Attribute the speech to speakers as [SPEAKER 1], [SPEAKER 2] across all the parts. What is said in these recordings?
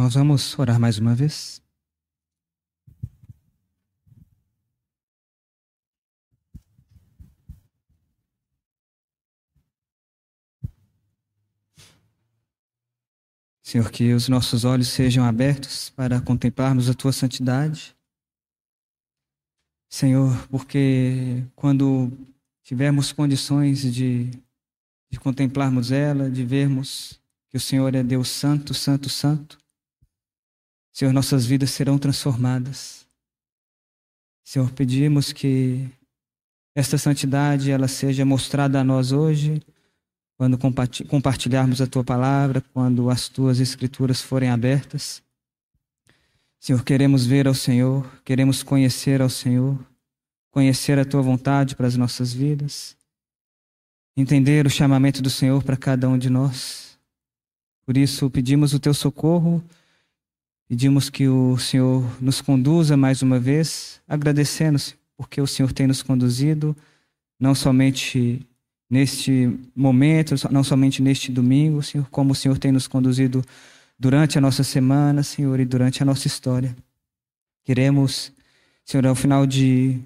[SPEAKER 1] Nós vamos orar mais uma vez. Senhor, que os nossos olhos sejam abertos para contemplarmos a tua santidade. Senhor, porque quando tivermos condições de, de contemplarmos ela, de vermos que o Senhor é Deus Santo, Santo, Santo, Senhor, nossas vidas serão transformadas. Senhor, pedimos que esta santidade ela seja mostrada a nós hoje, quando compartilharmos a tua palavra, quando as tuas escrituras forem abertas. Senhor, queremos ver ao Senhor, queremos conhecer ao Senhor, conhecer a tua vontade para as nossas vidas, entender o chamamento do Senhor para cada um de nós. Por isso, pedimos o teu socorro Pedimos que o Senhor nos conduza mais uma vez, agradecendo porque o Senhor tem nos conduzido, não somente neste momento, não somente neste domingo, Senhor, como o Senhor tem nos conduzido durante a nossa semana, Senhor, e durante a nossa história. Queremos, Senhor, ao final de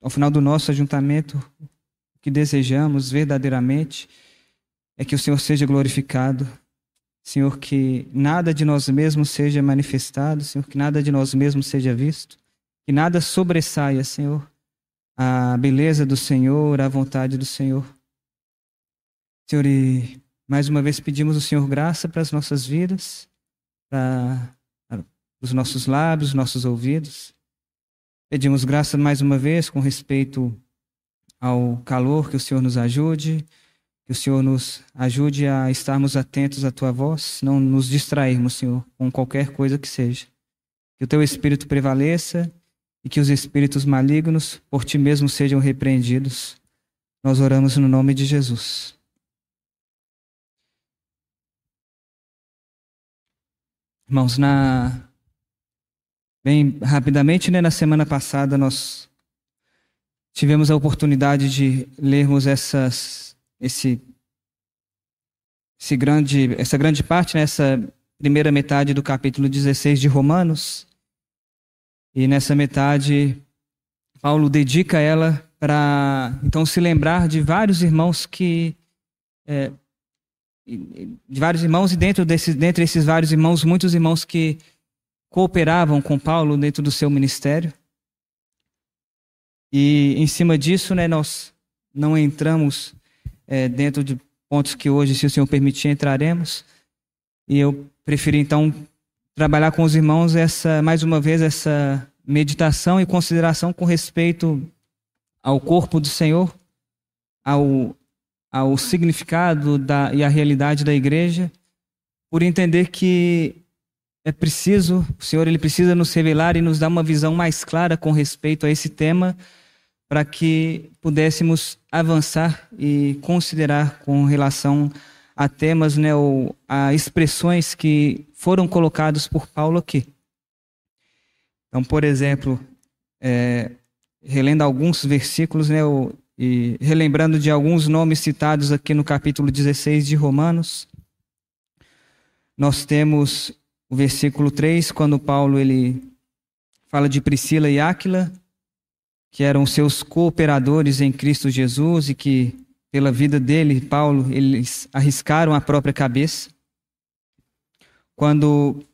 [SPEAKER 1] ao final do nosso ajuntamento, o que desejamos verdadeiramente é que o Senhor seja glorificado, Senhor, que nada de nós mesmos seja manifestado, Senhor, que nada de nós mesmos seja visto, que nada sobressaia, Senhor, a beleza do Senhor, a vontade do Senhor. Senhor, e mais uma vez pedimos ao Senhor graça para as nossas vidas, para os nossos lábios, os nossos ouvidos. Pedimos graça mais uma vez com respeito ao calor, que o Senhor nos ajude, que o Senhor nos ajude a estarmos atentos à tua voz, não nos distrairmos, Senhor, com qualquer coisa que seja. Que o teu espírito prevaleça e que os espíritos malignos por ti mesmo sejam repreendidos. Nós oramos no nome de Jesus. Irmãos, na bem rapidamente, né, na semana passada nós tivemos a oportunidade de lermos essas esse, esse grande, essa grande parte, nessa né, primeira metade do capítulo 16 de Romanos. E nessa metade, Paulo dedica ela para então se lembrar de vários irmãos que. É, de vários irmãos, e dentro desses, dentre esses vários irmãos, muitos irmãos que cooperavam com Paulo dentro do seu ministério. E em cima disso, né, nós não entramos é, dentro de pontos que hoje, se o Senhor permitir, entraremos. E eu preferi então trabalhar com os irmãos essa, mais uma vez, essa meditação e consideração com respeito ao corpo do Senhor, ao, ao significado da, e à realidade da igreja, por entender que é preciso, o Senhor ele precisa nos revelar e nos dar uma visão mais clara com respeito a esse tema para que pudéssemos avançar e considerar com relação a temas, né, ou a expressões que foram colocados por Paulo aqui. Então, por exemplo, é, relendo alguns versículos, né, ou, e relembrando de alguns nomes citados aqui no capítulo 16 de Romanos, nós temos o versículo 3, quando Paulo ele fala de Priscila e Áquila, que eram seus cooperadores em Cristo Jesus e que, pela vida dele, Paulo, eles arriscaram a própria cabeça. Quando,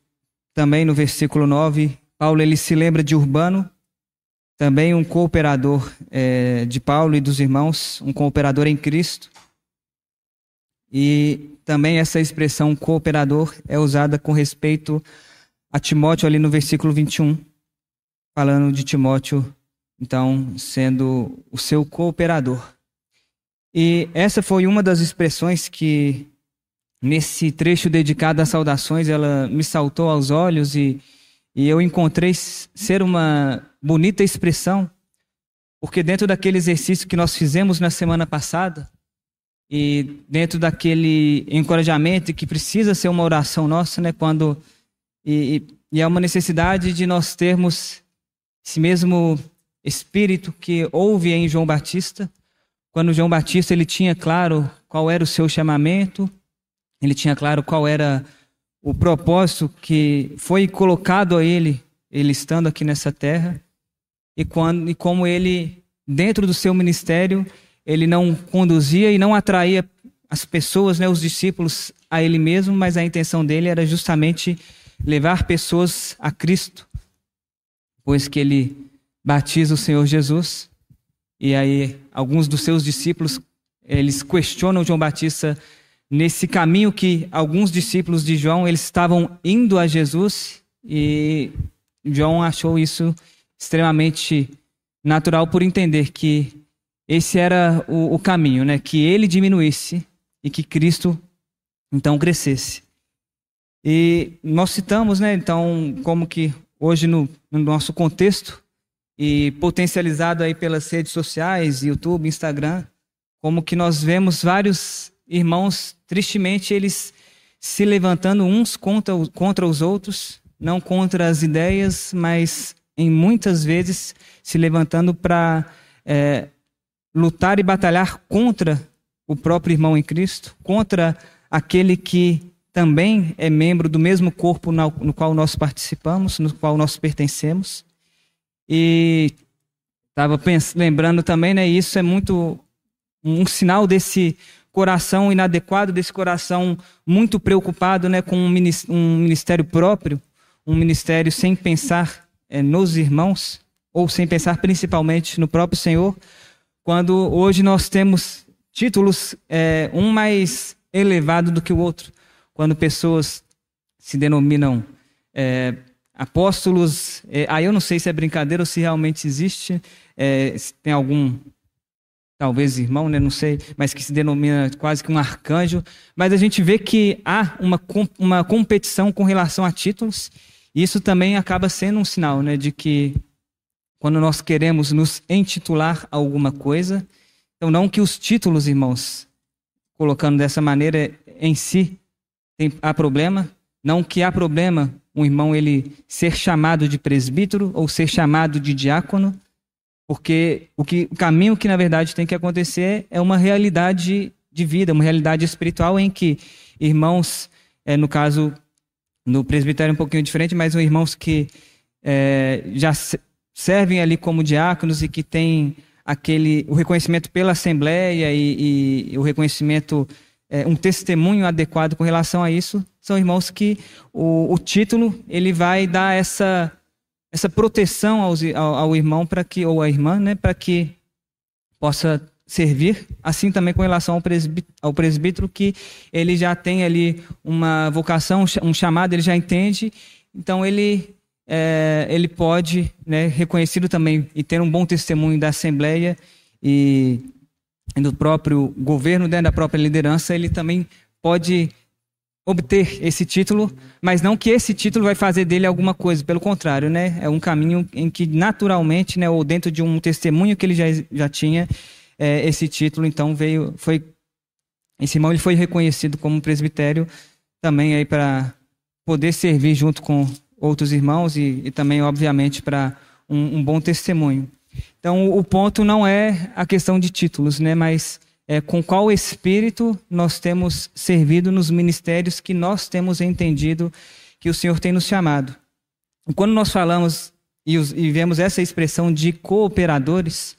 [SPEAKER 1] também no versículo 9, Paulo ele se lembra de Urbano, também um cooperador é, de Paulo e dos irmãos, um cooperador em Cristo. E também essa expressão cooperador é usada com respeito a Timóteo ali no versículo 21, falando de Timóteo então sendo o seu cooperador. E essa foi uma das expressões que nesse trecho dedicado às saudações ela me saltou aos olhos e, e eu encontrei ser uma bonita expressão, porque dentro daquele exercício que nós fizemos na semana passada e dentro daquele encorajamento que precisa ser uma oração nossa, né, quando e, e é uma necessidade de nós termos esse mesmo espírito que houve em João Batista, quando João Batista ele tinha claro qual era o seu chamamento, ele tinha claro qual era o propósito que foi colocado a ele, ele estando aqui nessa terra, e, quando, e como ele, dentro do seu ministério, ele não conduzia e não atraía as pessoas, né, os discípulos, a ele mesmo, mas a intenção dele era justamente levar pessoas a Cristo, pois que ele batiza o Senhor Jesus, e aí alguns dos seus discípulos, eles questionam João Batista nesse caminho que alguns discípulos de João, eles estavam indo a Jesus, e João achou isso extremamente natural por entender que esse era o, o caminho, né? Que ele diminuísse e que Cristo então crescesse. E nós citamos, né? Então, como que hoje no, no nosso contexto e potencializado aí pelas redes sociais, YouTube, Instagram, como que nós vemos vários irmãos, tristemente, eles se levantando uns contra, contra os outros, não contra as ideias, mas em muitas vezes se levantando para é, lutar e batalhar contra o próprio irmão em Cristo, contra aquele que também é membro do mesmo corpo no qual nós participamos, no qual nós pertencemos. E estava lembrando também, né, isso é muito um sinal desse coração inadequado, desse coração muito preocupado né, com um ministério próprio, um ministério sem pensar é, nos irmãos, ou sem pensar principalmente no próprio Senhor, quando hoje nós temos títulos, é, um mais elevado do que o outro. Quando pessoas se denominam é, apóstolos, é, aí eu não sei se é brincadeira ou se realmente existe, é, se tem algum, talvez irmão, né, não sei, mas que se denomina quase que um arcanjo, mas a gente vê que há uma, uma competição com relação a títulos, e isso também acaba sendo um sinal né, de que quando nós queremos nos intitular alguma coisa, então não que os títulos, irmãos, colocando dessa maneira em si tem, há problema, não que há problema um irmão ele ser chamado de presbítero ou ser chamado de diácono, porque o, que, o caminho que na verdade tem que acontecer é uma realidade de vida, uma realidade espiritual em que irmãos, é, no caso no presbitério é um pouquinho diferente, mas irmãos que é, já servem ali como diáconos e que têm aquele o reconhecimento pela Assembleia e, e o reconhecimento, é, um testemunho adequado com relação a isso, são irmãos que o, o título ele vai dar essa essa proteção aos, ao, ao, irmão para que ou à irmã, né, para que possa servir. Assim também com relação ao presbítero, ao presbítero que ele já tem ali uma vocação, um chamado, ele já entende. Então ele é, ele pode, né, reconhecido também e ter um bom testemunho da Assembleia e, do próprio governo, né, da própria liderança, ele também pode obter esse título, mas não que esse título vai fazer dele alguma coisa, pelo contrário, né, é um caminho em que naturalmente, né, ou dentro de um testemunho que ele já, já tinha, é, esse título, então veio, foi, esse irmão ele foi reconhecido como presbitério também aí para poder servir junto com outros irmãos e, e também, obviamente, para um, um, bom testemunho. Então, o ponto não é a questão de títulos, né, mas é com qual espírito nós temos servido nos ministérios que nós temos entendido que o Senhor tem nos chamado. Quando nós falamos e, e vemos essa expressão de cooperadores,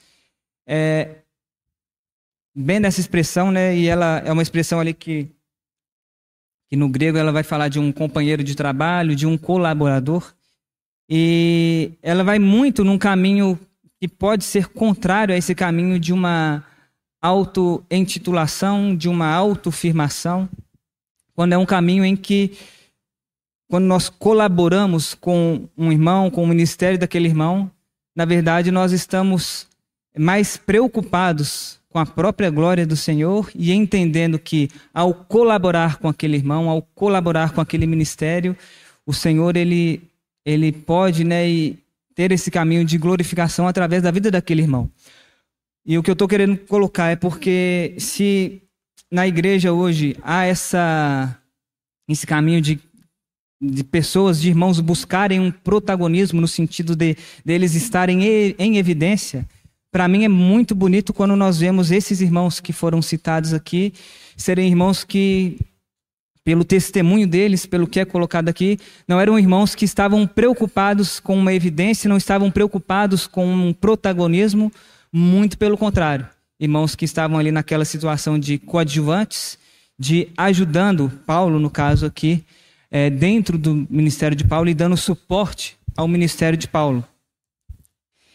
[SPEAKER 1] é, bem nessa expressão, né, e ela é uma expressão ali que que no grego ela vai falar de um companheiro de trabalho, de um colaborador. E ela vai muito num caminho que pode ser contrário a esse caminho de uma auto-intitulação, de uma autoafirmação, quando é um caminho em que, quando nós colaboramos com um irmão, com o ministério daquele irmão, na verdade nós estamos mais preocupados com a própria glória do Senhor e entendendo que ao colaborar com aquele irmão, ao colaborar com aquele ministério, o Senhor ele ele pode, né, ter esse caminho de glorificação através da vida daquele irmão. E o que eu estou querendo colocar é porque se na igreja hoje há essa esse caminho de de pessoas, de irmãos buscarem um protagonismo no sentido de deles estarem em evidência, para mim é muito bonito quando nós vemos esses irmãos que foram citados aqui serem irmãos que pelo testemunho deles, pelo que é colocado aqui, não eram irmãos que estavam preocupados com uma evidência, não estavam preocupados com um protagonismo, muito pelo contrário. Irmãos que estavam ali naquela situação de coadjuvantes, de ajudando Paulo, no caso aqui, é, dentro do ministério de Paulo e dando suporte ao ministério de Paulo.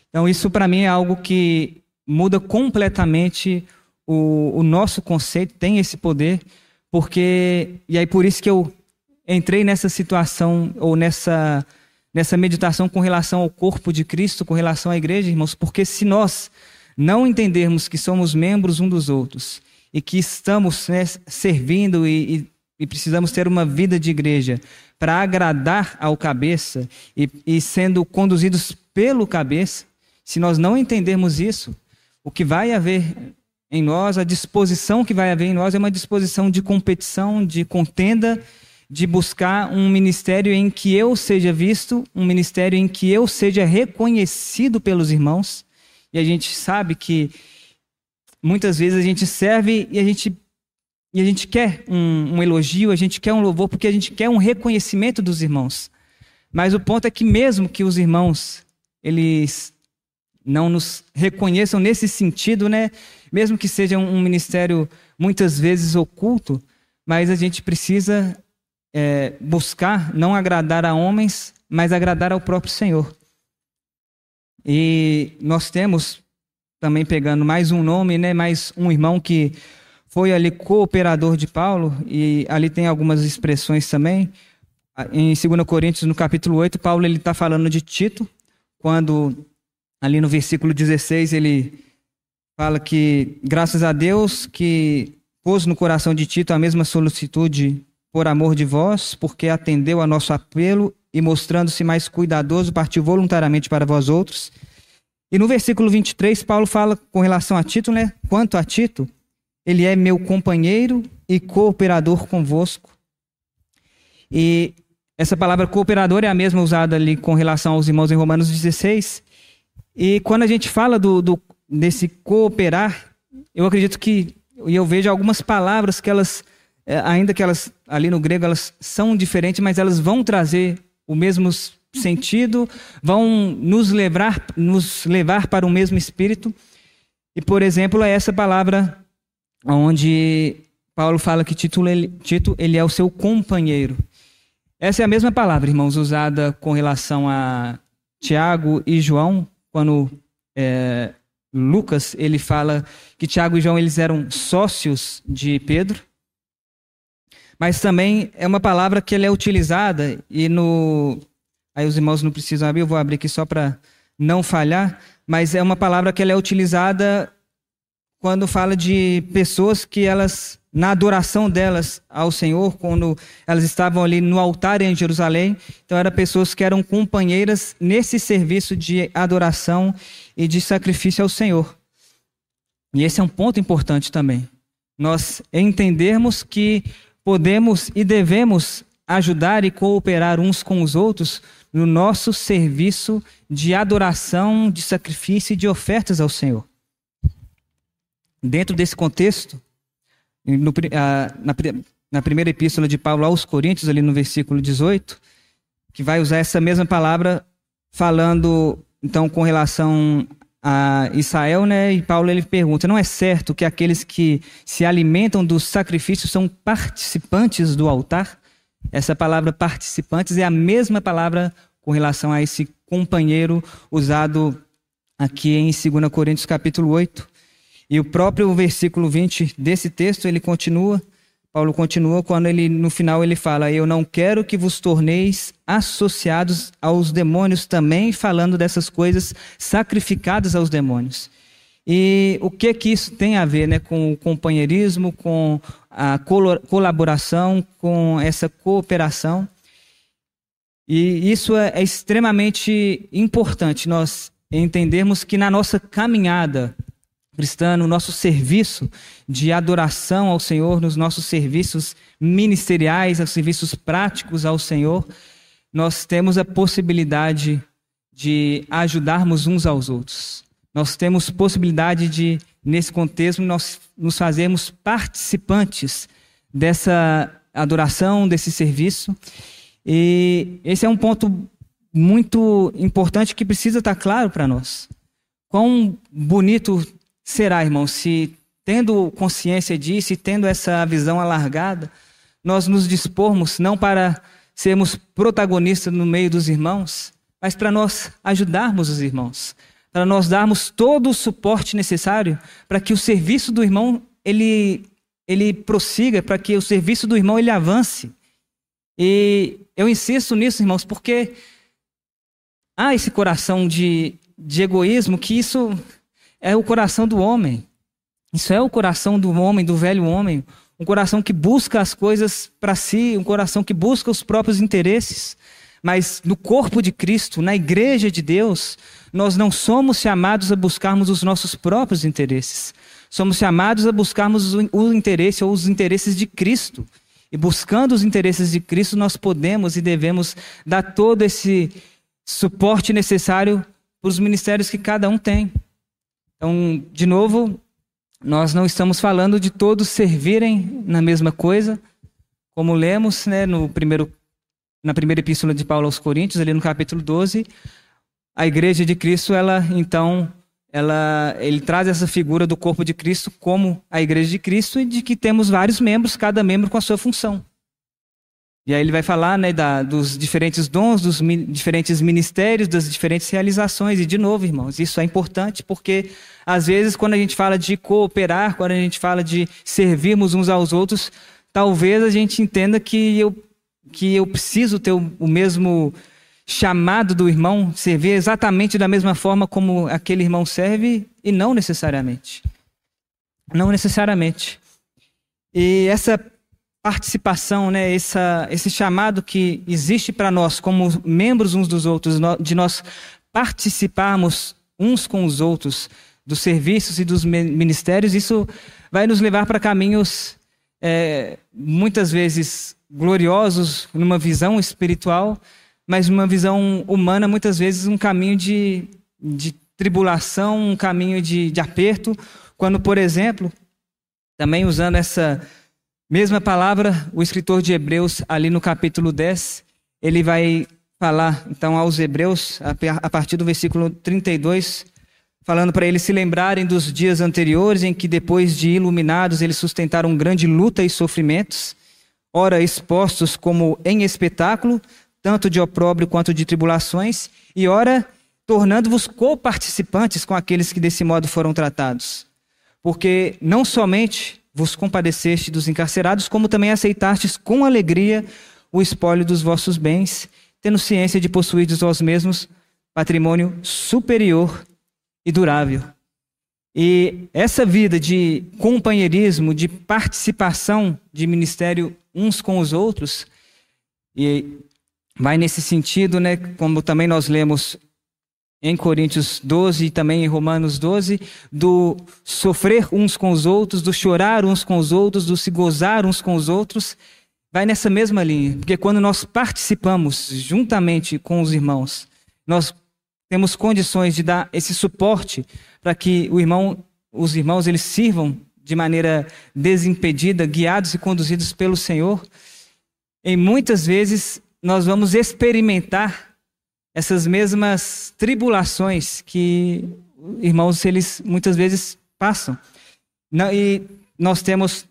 [SPEAKER 1] Então, isso para mim é algo que muda completamente o, o nosso conceito, tem esse poder, porque. E aí, por isso que eu entrei nessa situação, ou nessa, nessa meditação com relação ao corpo de Cristo, com relação à igreja, irmãos, porque se nós não entendermos que somos membros um dos outros e que estamos né, servindo e, e, e, precisamos ter uma vida de igreja para agradar ao cabeça e, e sendo conduzidos pelo cabeça, se nós não entendermos isso, o que vai haver em nós, a disposição que vai haver em nós é uma disposição de competição, de contenda, de buscar um ministério em que eu seja visto, um ministério em que eu seja reconhecido pelos irmãos. E a gente sabe que muitas vezes a gente serve e a gente e a gente quer um, um, elogio, a gente quer um louvor, porque a gente quer um reconhecimento dos irmãos. Mas o ponto é que mesmo que os irmãos eles não nos reconheçam nesse sentido, né? Mesmo que seja um ministério muitas vezes oculto, mas a gente precisa é, buscar não agradar a homens, mas agradar ao próprio Senhor. E nós temos também pegando mais um nome, né? Mais um irmão que foi ali cooperador de Paulo e ali tem algumas expressões também. Em 2 Coríntios, no capítulo 8, Paulo ele está falando de Tito, quando ali no versículo 16, ele fala que, graças a Deus, que pôs no coração de Tito a mesma solicitude por amor de vós, porque atendeu a nosso apelo e, mostrando-se mais cuidadoso, partiu voluntariamente para vós outros. E no versículo 23, Paulo fala com relação a Tito, né? Quanto a Tito, ele é meu companheiro e cooperador convosco. E essa palavra cooperador é a mesma usada ali com relação aos irmãos em Romanos 16, e quando a gente fala do, do, desse cooperar, eu acredito que, e eu vejo algumas palavras que elas, é, ainda que elas, ali no grego, elas são diferentes, mas elas vão trazer o mesmo sentido, vão nos levar, nos levar para o mesmo espírito. E, por exemplo, é essa palavra onde Paulo fala que Tito ele, Tito, ele é o seu companheiro. Essa é a mesma palavra, irmãos, usada com relação a Tiago e João, quando é, Lucas ele fala que Tiago e João eles eram sócios de Pedro, mas também é uma palavra que ela é utilizada e no aí os irmãos não precisam abrir, eu vou abrir aqui só para não falhar, mas é uma palavra que ela é utilizada quando fala de pessoas que elas na adoração delas ao Senhor, quando elas estavam ali no altar em Jerusalém. Então, eram pessoas que eram companheiras nesse serviço de adoração e de sacrifício ao Senhor. E esse é um ponto importante também. Nós entendermos que podemos e devemos ajudar e cooperar uns com os outros no nosso serviço de adoração, de sacrifício e de ofertas ao Senhor. Dentro desse contexto, no, na, na primeira epístola de Paulo aos Coríntios, ali no versículo 18, que vai usar essa mesma palavra falando então com relação a Israel, né? E Paulo ele pergunta: não é certo que aqueles que se alimentam dos sacrifícios são participantes do altar? Essa palavra participantes é a mesma palavra com relação a esse companheiro usado aqui em 2 Coríntios capítulo 8. E o próprio versículo 20 desse texto, ele continua, Paulo continua quando ele no final ele fala: "Eu não quero que vos torneis associados aos demônios também falando dessas coisas sacrificadas aos demônios". E o que que isso tem a ver, né, com o companheirismo, com a colaboração, com essa cooperação? E isso é, é extremamente importante nós entendermos que na nossa caminhada cristã, no nosso serviço de adoração ao Senhor, nos nossos serviços ministeriais, aos serviços práticos ao Senhor, nós temos a possibilidade de ajudarmos uns aos outros. Nós temos possibilidade de, nesse contexto, nós nos fazermos participantes dessa adoração, desse serviço. E esse é um ponto muito importante que precisa estar claro para nós. Quão bonito será, irmão, se tendo consciência disso e tendo essa visão alargada, nós nos dispormos não para sermos protagonistas no meio dos irmãos, mas para nós ajudarmos os irmãos, para nós darmos todo o suporte necessário para que o serviço do irmão ele ele prossiga, para que o serviço do irmão ele avance. E eu insisto nisso, irmãos, porque há esse coração de, de egoísmo que isso é o coração do homem. Isso é o coração do homem, do velho homem, um coração que busca as coisas para si, um coração que busca os próprios interesses. Mas no corpo de Cristo, na igreja de Deus, nós não somos chamados a buscarmos os nossos próprios interesses. Somos chamados a buscarmos o interesse ou os interesses de Cristo. E buscando os interesses de Cristo, nós podemos e devemos dar todo esse suporte necessário para os ministérios que cada um tem. Então, de novo, nós não estamos falando de todos servirem na mesma coisa, como lemos né, no primeiro, na primeira epístola de Paulo aos Coríntios, ali no capítulo 12, a igreja de Cristo, ela então, ela, ele traz essa figura do corpo de Cristo como a igreja de Cristo e de que temos vários membros, cada membro com a sua função. E aí ele vai falar né, da, dos diferentes dons, dos mi, diferentes ministérios, das diferentes realizações. E de novo, irmãos, isso é importante porque às vezes quando a gente fala de cooperar, quando a gente fala de servirmos uns aos outros, talvez a gente entenda que eu, que eu preciso ter o, o mesmo chamado do irmão, servir exatamente da mesma forma como aquele irmão serve, e não necessariamente. Não necessariamente. E essa participação, né, essa, esse chamado que existe para nós como membros uns dos outros, de nós participarmos uns com os outros dos serviços e dos ministérios, isso vai nos levar para caminhos é, muitas vezes gloriosos numa visão espiritual, mas numa visão humana, muitas vezes um caminho de, de tribulação, um caminho de, de aperto, quando, por exemplo, também usando essa Mesma palavra, o escritor de Hebreus, ali no capítulo 10, ele vai falar então aos Hebreus, a partir do versículo 32, falando para eles se lembrarem dos dias anteriores em que, depois de iluminados, eles sustentaram grande luta e sofrimentos, ora expostos como em espetáculo, tanto de opróbrio quanto de tribulações, e ora tornando-vos coparticipantes com aqueles que desse modo foram tratados. Porque não somente vos compadeceste dos encarcerados, como também aceitastes com alegria o espólio dos vossos bens, tendo ciência de possuir de vós mesmos patrimônio superior e durável. E essa vida de companheirismo, de participação de ministério uns com os outros, e vai nesse sentido, né, como também nós lemos em Coríntios 12 e também em Romanos 12, do sofrer uns com os outros, do chorar uns com os outros, do se gozar uns com os outros, vai nessa mesma linha. Porque quando nós participamos juntamente com os irmãos, nós temos condições de dar esse suporte para que o irmão, os irmãos eles sirvam de maneira desimpedida, guiados e conduzidos pelo Senhor. E muitas vezes nós vamos experimentar essas mesmas tribulações que irmãos eles muitas vezes passam. E nós temos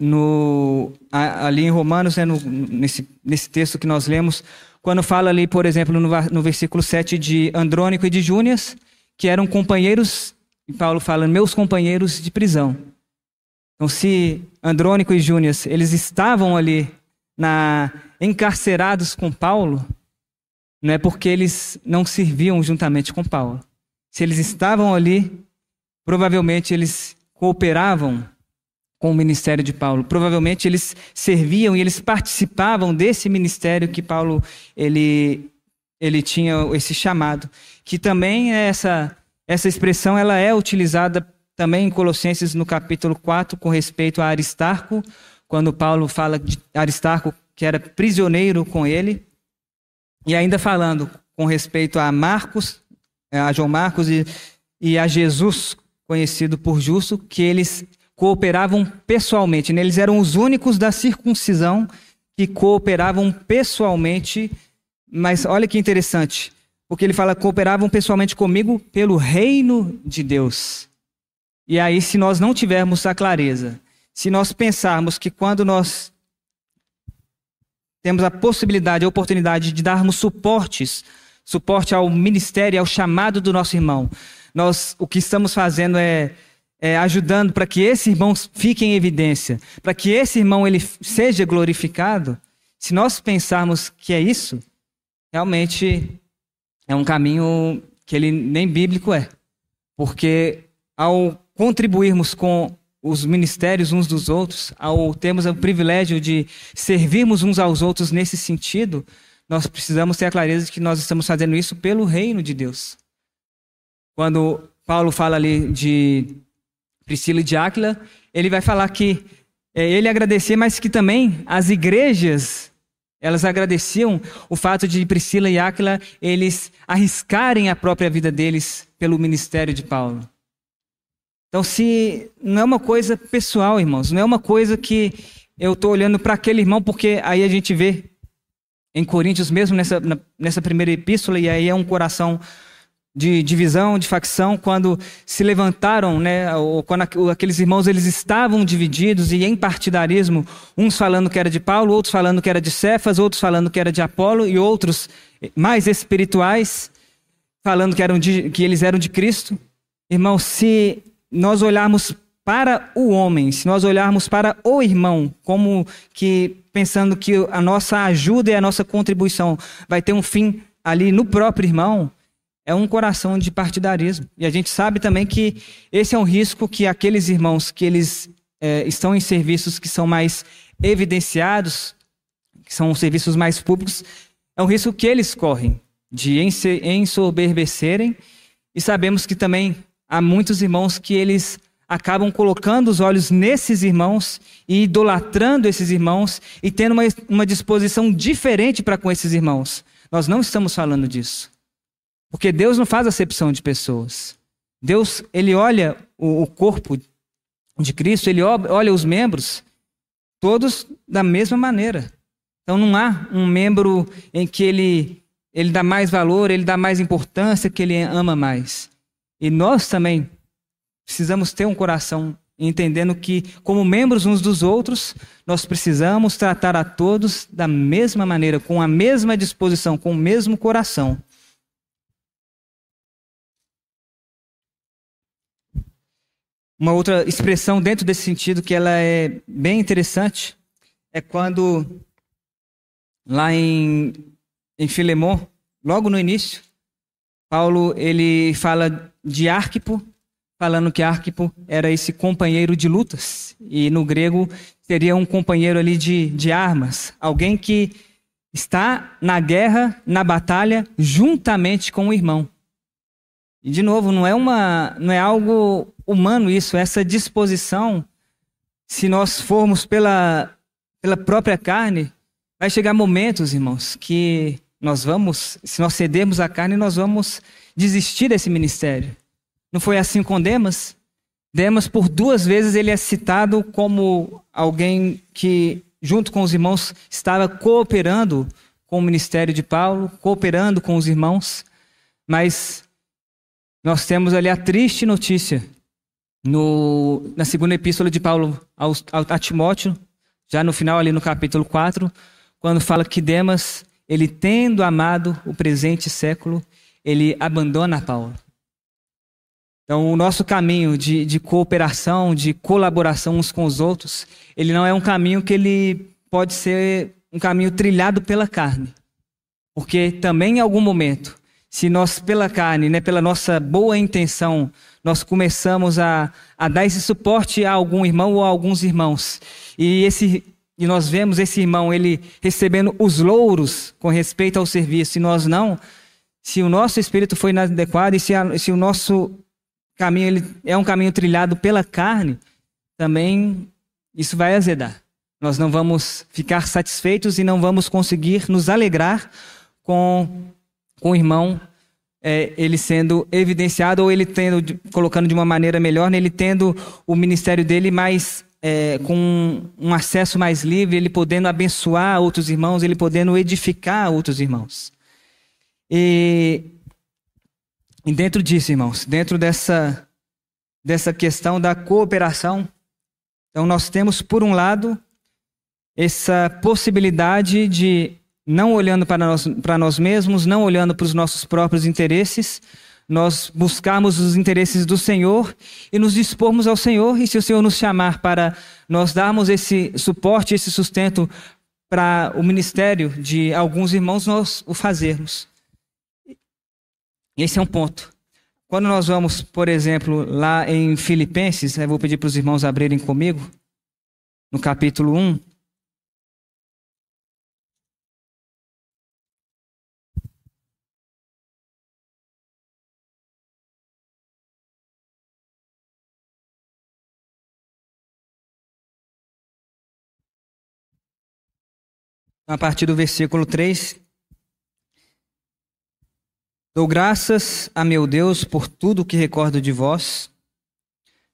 [SPEAKER 1] no, ali em Romanos, né, no, nesse, nesse texto que nós lemos, quando fala ali, por exemplo, no, no versículo 7 de Andrônico e de Júnias, que eram companheiros, e Paulo fala, meus companheiros de prisão. Então, se Andrônico e Júnias, eles estavam ali na, encarcerados com Paulo, não é porque eles não serviam juntamente com Paulo. Se eles estavam ali, provavelmente eles cooperavam com o ministério de Paulo. Provavelmente eles serviam e eles participavam desse ministério que Paulo ele ele tinha esse chamado, que também essa essa expressão ela é utilizada também em Colossenses no capítulo 4 com respeito a Aristarco, quando Paulo fala de Aristarco que era prisioneiro com ele, e ainda falando com respeito a Marcos, a João Marcos e, e a Jesus, conhecido por justo, que eles cooperavam pessoalmente. Né? Eles eram os únicos da circuncisão que cooperavam pessoalmente. Mas olha que interessante, porque ele fala cooperavam pessoalmente comigo pelo reino de Deus. E aí, se nós não tivermos a clareza, se nós pensarmos que quando nós temos a possibilidade, a oportunidade de darmos suportes, suporte ao ministério, ao chamado do nosso irmão, nós o que estamos fazendo é, é ajudando para que esse irmão fique em evidência, para que esse irmão ele seja glorificado. Se nós pensarmos que é isso, realmente é um caminho que ele nem bíblico é, porque ao contribuirmos com os ministérios uns dos outros, ao termos o privilégio de servirmos uns aos outros nesse sentido, nós precisamos ter a clareza de que nós estamos fazendo isso pelo reino de Deus. Quando Paulo fala ali de Priscila e de Áquila, ele vai falar que é, ele agradecia, mas que também as igrejas elas agradeciam o fato de Priscila e Áquila eles arriscarem a própria vida deles pelo ministério de Paulo. Então, se não é uma coisa pessoal, irmãos, não é uma coisa que eu estou olhando para aquele irmão, porque aí a gente vê em Coríntios mesmo, nessa, nessa primeira epístola, e aí é um coração de divisão, de facção, quando se levantaram, né, ou quando aqueles irmãos eles estavam divididos e em partidarismo, uns falando que era de Paulo, outros falando que era de Cefas, outros falando que era de Apolo e outros mais espirituais falando que eram de, que eles eram de Cristo. Irmão, se nós olharmos para o homem, se nós olharmos para o irmão, como que pensando que a nossa ajuda e a nossa contribuição vai ter um fim ali no próprio irmão, é um coração de partidarismo. E a gente sabe também que esse é um risco que aqueles irmãos que eles é, estão em serviços que são mais evidenciados, que são serviços mais públicos, é um risco que eles correm de ensoberbecerem. E sabemos que também há muitos irmãos que eles acabam colocando os olhos nesses irmãos e idolatrando esses irmãos e tendo uma, uma disposição diferente para com esses irmãos. Nós não estamos falando disso. Porque Deus não faz acepção de pessoas. Deus, ele olha o, o corpo de Cristo, ele olha os membros, todos da mesma maneira. Então não há um membro em que ele, ele dá mais valor, ele dá mais importância, que ele ama mais. E nós também precisamos ter um coração entendendo que, como membros uns dos outros, nós precisamos tratar a todos da mesma maneira, com a mesma disposição, com o mesmo coração. Uma outra expressão dentro desse sentido que ela é bem interessante é quando lá em, em Filemon, logo no início, Paulo ele fala de Arquipo, falando que Arquipo era esse companheiro de lutas. E no grego seria um companheiro ali de, de armas. Alguém que está na guerra, na batalha, juntamente com o irmão. E de novo, não é uma, não é algo humano isso, essa disposição. Se nós formos pela, pela própria carne, vai chegar momentos, irmãos, que nós vamos, se nós cedermos à carne, nós vamos desistir desse ministério. Não foi assim com Demas? Demas, por duas vezes, ele é citado como alguém que, junto com os irmãos, estava cooperando com o ministério de Paulo, cooperando com os irmãos, mas nós temos ali a triste notícia no, na segunda epístola de Paulo ao, ao, a Timóteo, já no final, ali no capítulo 4, quando fala que Demas, ele tendo amado o presente século, ele abandona Paulo. Então, o nosso caminho de, de cooperação, de colaboração uns com os outros, ele não é um caminho que ele pode ser um caminho trilhado pela carne. Porque também em algum momento, se nós pela carne, né, pela nossa boa intenção, nós começamos a, a dar esse suporte a algum irmão ou a alguns irmãos, e esse e nós vemos esse irmão ele recebendo os louros com respeito ao serviço, e nós não, se o nosso espírito foi inadequado e se, a, se o nosso caminho ele é um caminho trilhado pela carne, também isso vai azedar. Nós não vamos ficar satisfeitos e não vamos conseguir nos alegrar com, com o irmão é, ele sendo evidenciado ou ele tendo, colocando de uma maneira melhor, né, ele tendo o ministério dele mais é, com um acesso mais livre, ele podendo abençoar outros irmãos, ele podendo edificar outros irmãos. E, e dentro disso, irmãos, dentro dessa, dessa questão da cooperação, então nós temos, por um lado, essa possibilidade de não olhando para nós, para nós mesmos, não olhando para os nossos próprios interesses, nós buscarmos os interesses do Senhor e nos dispormos ao Senhor, e se o Senhor nos chamar para nós darmos esse suporte, esse sustento para o ministério de alguns irmãos, nós o fazermos. Esse é um ponto. Quando nós vamos, por exemplo, lá em Filipenses, eu vou pedir para os irmãos abrirem comigo, no capítulo 1. A partir do versículo 3. Dou graças a meu Deus por tudo que recordo de vós,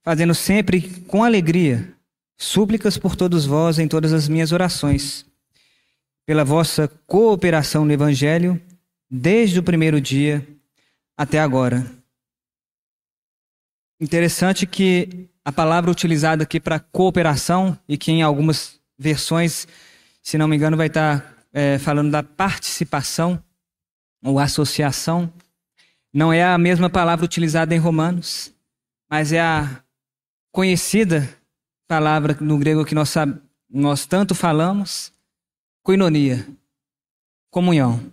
[SPEAKER 1] fazendo sempre com alegria súplicas por todos vós em todas as minhas orações, pela vossa cooperação no Evangelho, desde o primeiro dia até agora. Interessante que a palavra utilizada aqui para cooperação, e que em algumas versões se não me engano, vai estar é, falando da participação ou associação. Não é a mesma palavra utilizada em Romanos, mas é a conhecida palavra no grego que nós, nós tanto falamos, koinonia, comunhão.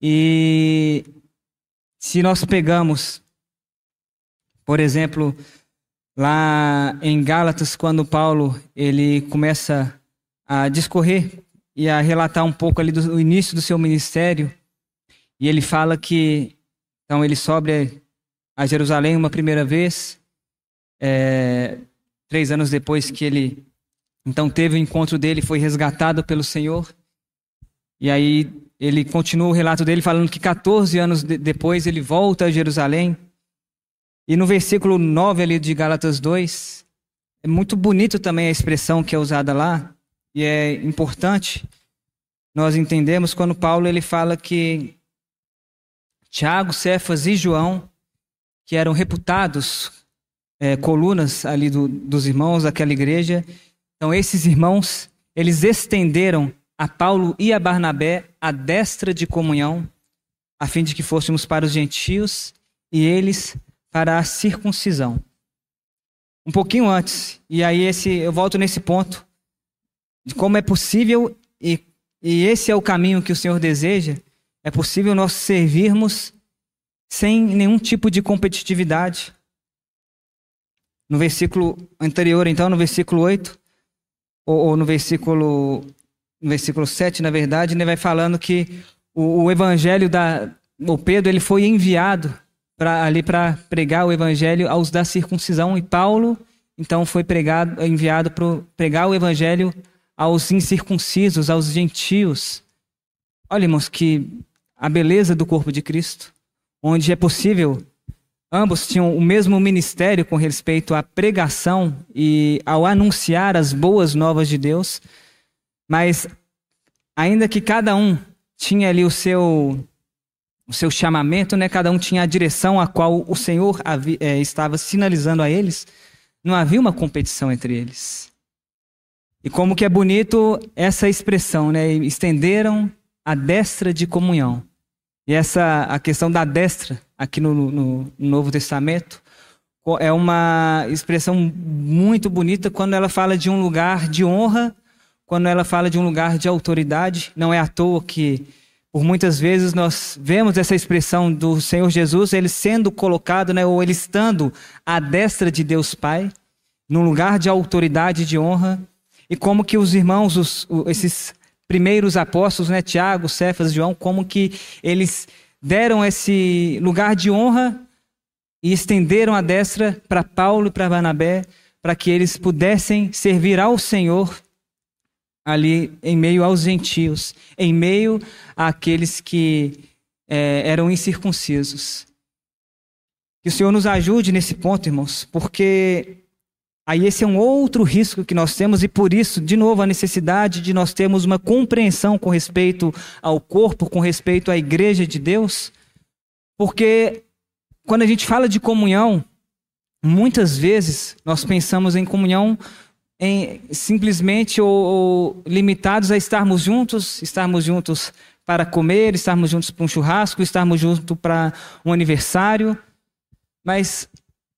[SPEAKER 1] E se nós pegamos, por exemplo, lá em Gálatas, quando Paulo ele começa a discorrer e a relatar um pouco ali do início do seu ministério. E ele fala que então ele sobe a Jerusalém uma primeira vez, é, três anos depois que ele então teve o encontro dele, foi resgatado pelo Senhor. E aí ele continua o relato dele falando que 14 anos de, depois ele volta a Jerusalém. E no versículo 9 ali de Gálatas 2, é muito bonito também a expressão que é usada lá. E é importante nós entendemos quando Paulo ele fala que Tiago, Cefas e João, que eram reputados é, colunas ali do, dos irmãos daquela igreja, então esses irmãos eles estenderam a Paulo e a Barnabé a destra de comunhão, a fim de que fôssemos para os gentios e eles para a circuncisão. Um pouquinho antes, e aí esse eu volto nesse ponto de como é possível, e, e esse é o caminho que o Senhor deseja, é possível nós servirmos sem nenhum tipo de competitividade. No versículo anterior, então, no versículo 8, ou, ou no versículo no versículo 7, na verdade, ele vai falando que o, o evangelho da o Pedro ele foi enviado para ali para pregar o evangelho aos da circuncisão e Paulo então foi pregado enviado para pregar o evangelho aos incircuncisos, aos gentios. Olha, irmãos, que a beleza do corpo de Cristo, onde é possível, ambos tinham o mesmo ministério com respeito à pregação e ao anunciar as boas novas de Deus, mas ainda que cada um tinha ali o seu o seu chamamento, né? Cada um tinha a direção a qual o Senhor havia, é, estava sinalizando a eles. Não havia uma competição entre eles. E como que é bonito essa expressão, né? Estenderam a destra de comunhão. E essa a questão da destra aqui no, no, no Novo Testamento é uma expressão muito bonita quando ela fala de um lugar de honra, quando ela fala de um lugar de autoridade. Não é à toa que por muitas vezes nós vemos essa expressão do Senhor Jesus, ele sendo colocado, né, ou ele estando à destra de Deus Pai, num lugar de autoridade e de honra, e como que os irmãos, os, esses primeiros apóstolos, né, Tiago, Cefas, João, como que eles deram esse lugar de honra e estenderam a destra para Paulo e para Barnabé, para que eles pudessem servir ao Senhor ali em meio aos gentios, em meio àqueles que é, eram incircuncisos. Que o Senhor nos ajude nesse ponto, irmãos, porque aí esse é um outro risco que nós temos e por isso, de novo, a necessidade de nós termos uma compreensão com respeito ao corpo, com respeito à igreja de Deus, porque quando a gente fala de comunhão, muitas vezes nós pensamos em comunhão em simplesmente ou, ou limitados a estarmos juntos, estarmos juntos para comer, estarmos juntos para um churrasco, estarmos juntos para um aniversário. Mas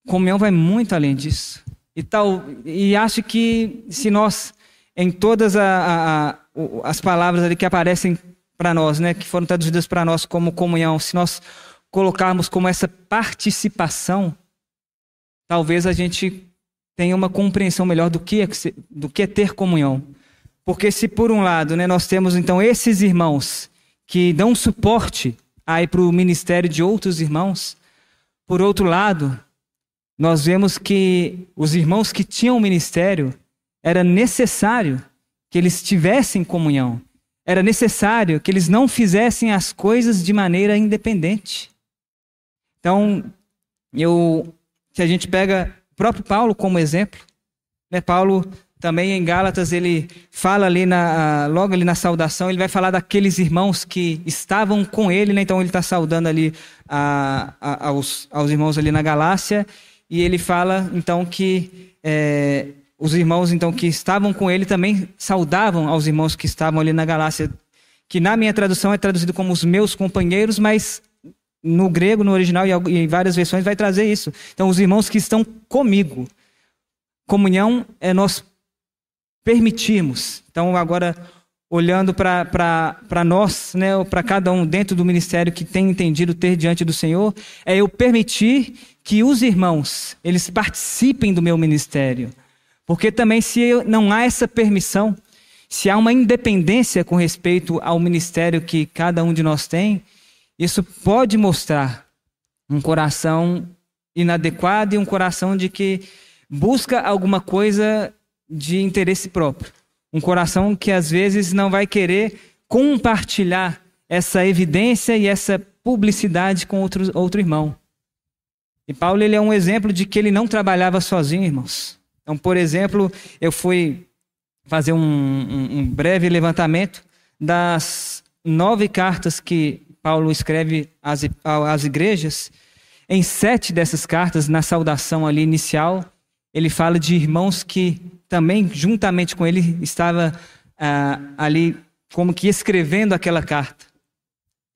[SPEAKER 1] comunhão vai muito além disso. E, tal, e acho que se nós, em todas a, a, as palavras ali que aparecem para nós, né, que foram traduzidas para nós como comunhão, se nós colocarmos como essa participação, talvez a gente tenha uma compreensão melhor do que é, do que é ter comunhão. Porque se por um lado né, nós temos então esses irmãos que dão suporte aí para o ministério de outros irmãos, por outro lado, nós vemos que os irmãos que tinham ministério, era necessário que eles tivessem comunhão. Era necessário que eles não fizessem as coisas de maneira independente. Então, eu, se a gente pega o próprio Paulo como exemplo, né, Paulo também em Gálatas ele fala ali na logo ali na saudação ele vai falar daqueles irmãos que estavam com ele, né? então ele está saudando ali a, a, aos, aos irmãos ali na Galácia e ele fala então que é, os irmãos então que estavam com ele também saudavam aos irmãos que estavam ali na Galácia, que na minha tradução é traduzido como os meus companheiros, mas no grego, no original e em várias versões vai trazer isso. Então os irmãos que estão comigo. Comunhão é nós permitirmos. Então, agora, olhando para nós, né, para cada um dentro do ministério que tem entendido ter diante do Senhor, é eu permitir que os irmãos, eles participem do meu ministério. Porque também se não há essa permissão, se há uma independência com respeito ao ministério que cada um de nós tem, isso pode mostrar um coração inadequado e um coração de que busca alguma coisa de interesse próprio. Um coração que às vezes não vai querer compartilhar essa evidência e essa publicidade com outro, outro irmão. E Paulo ele é um exemplo de que ele não trabalhava sozinho, irmãos. Então, por exemplo, eu fui fazer um, um, um breve levantamento das nove cartas que Paulo escreve às, às igrejas. Em sete dessas cartas, na saudação ali inicial, ele fala de irmãos que também, juntamente com ele, estava ah, ali como que escrevendo aquela carta.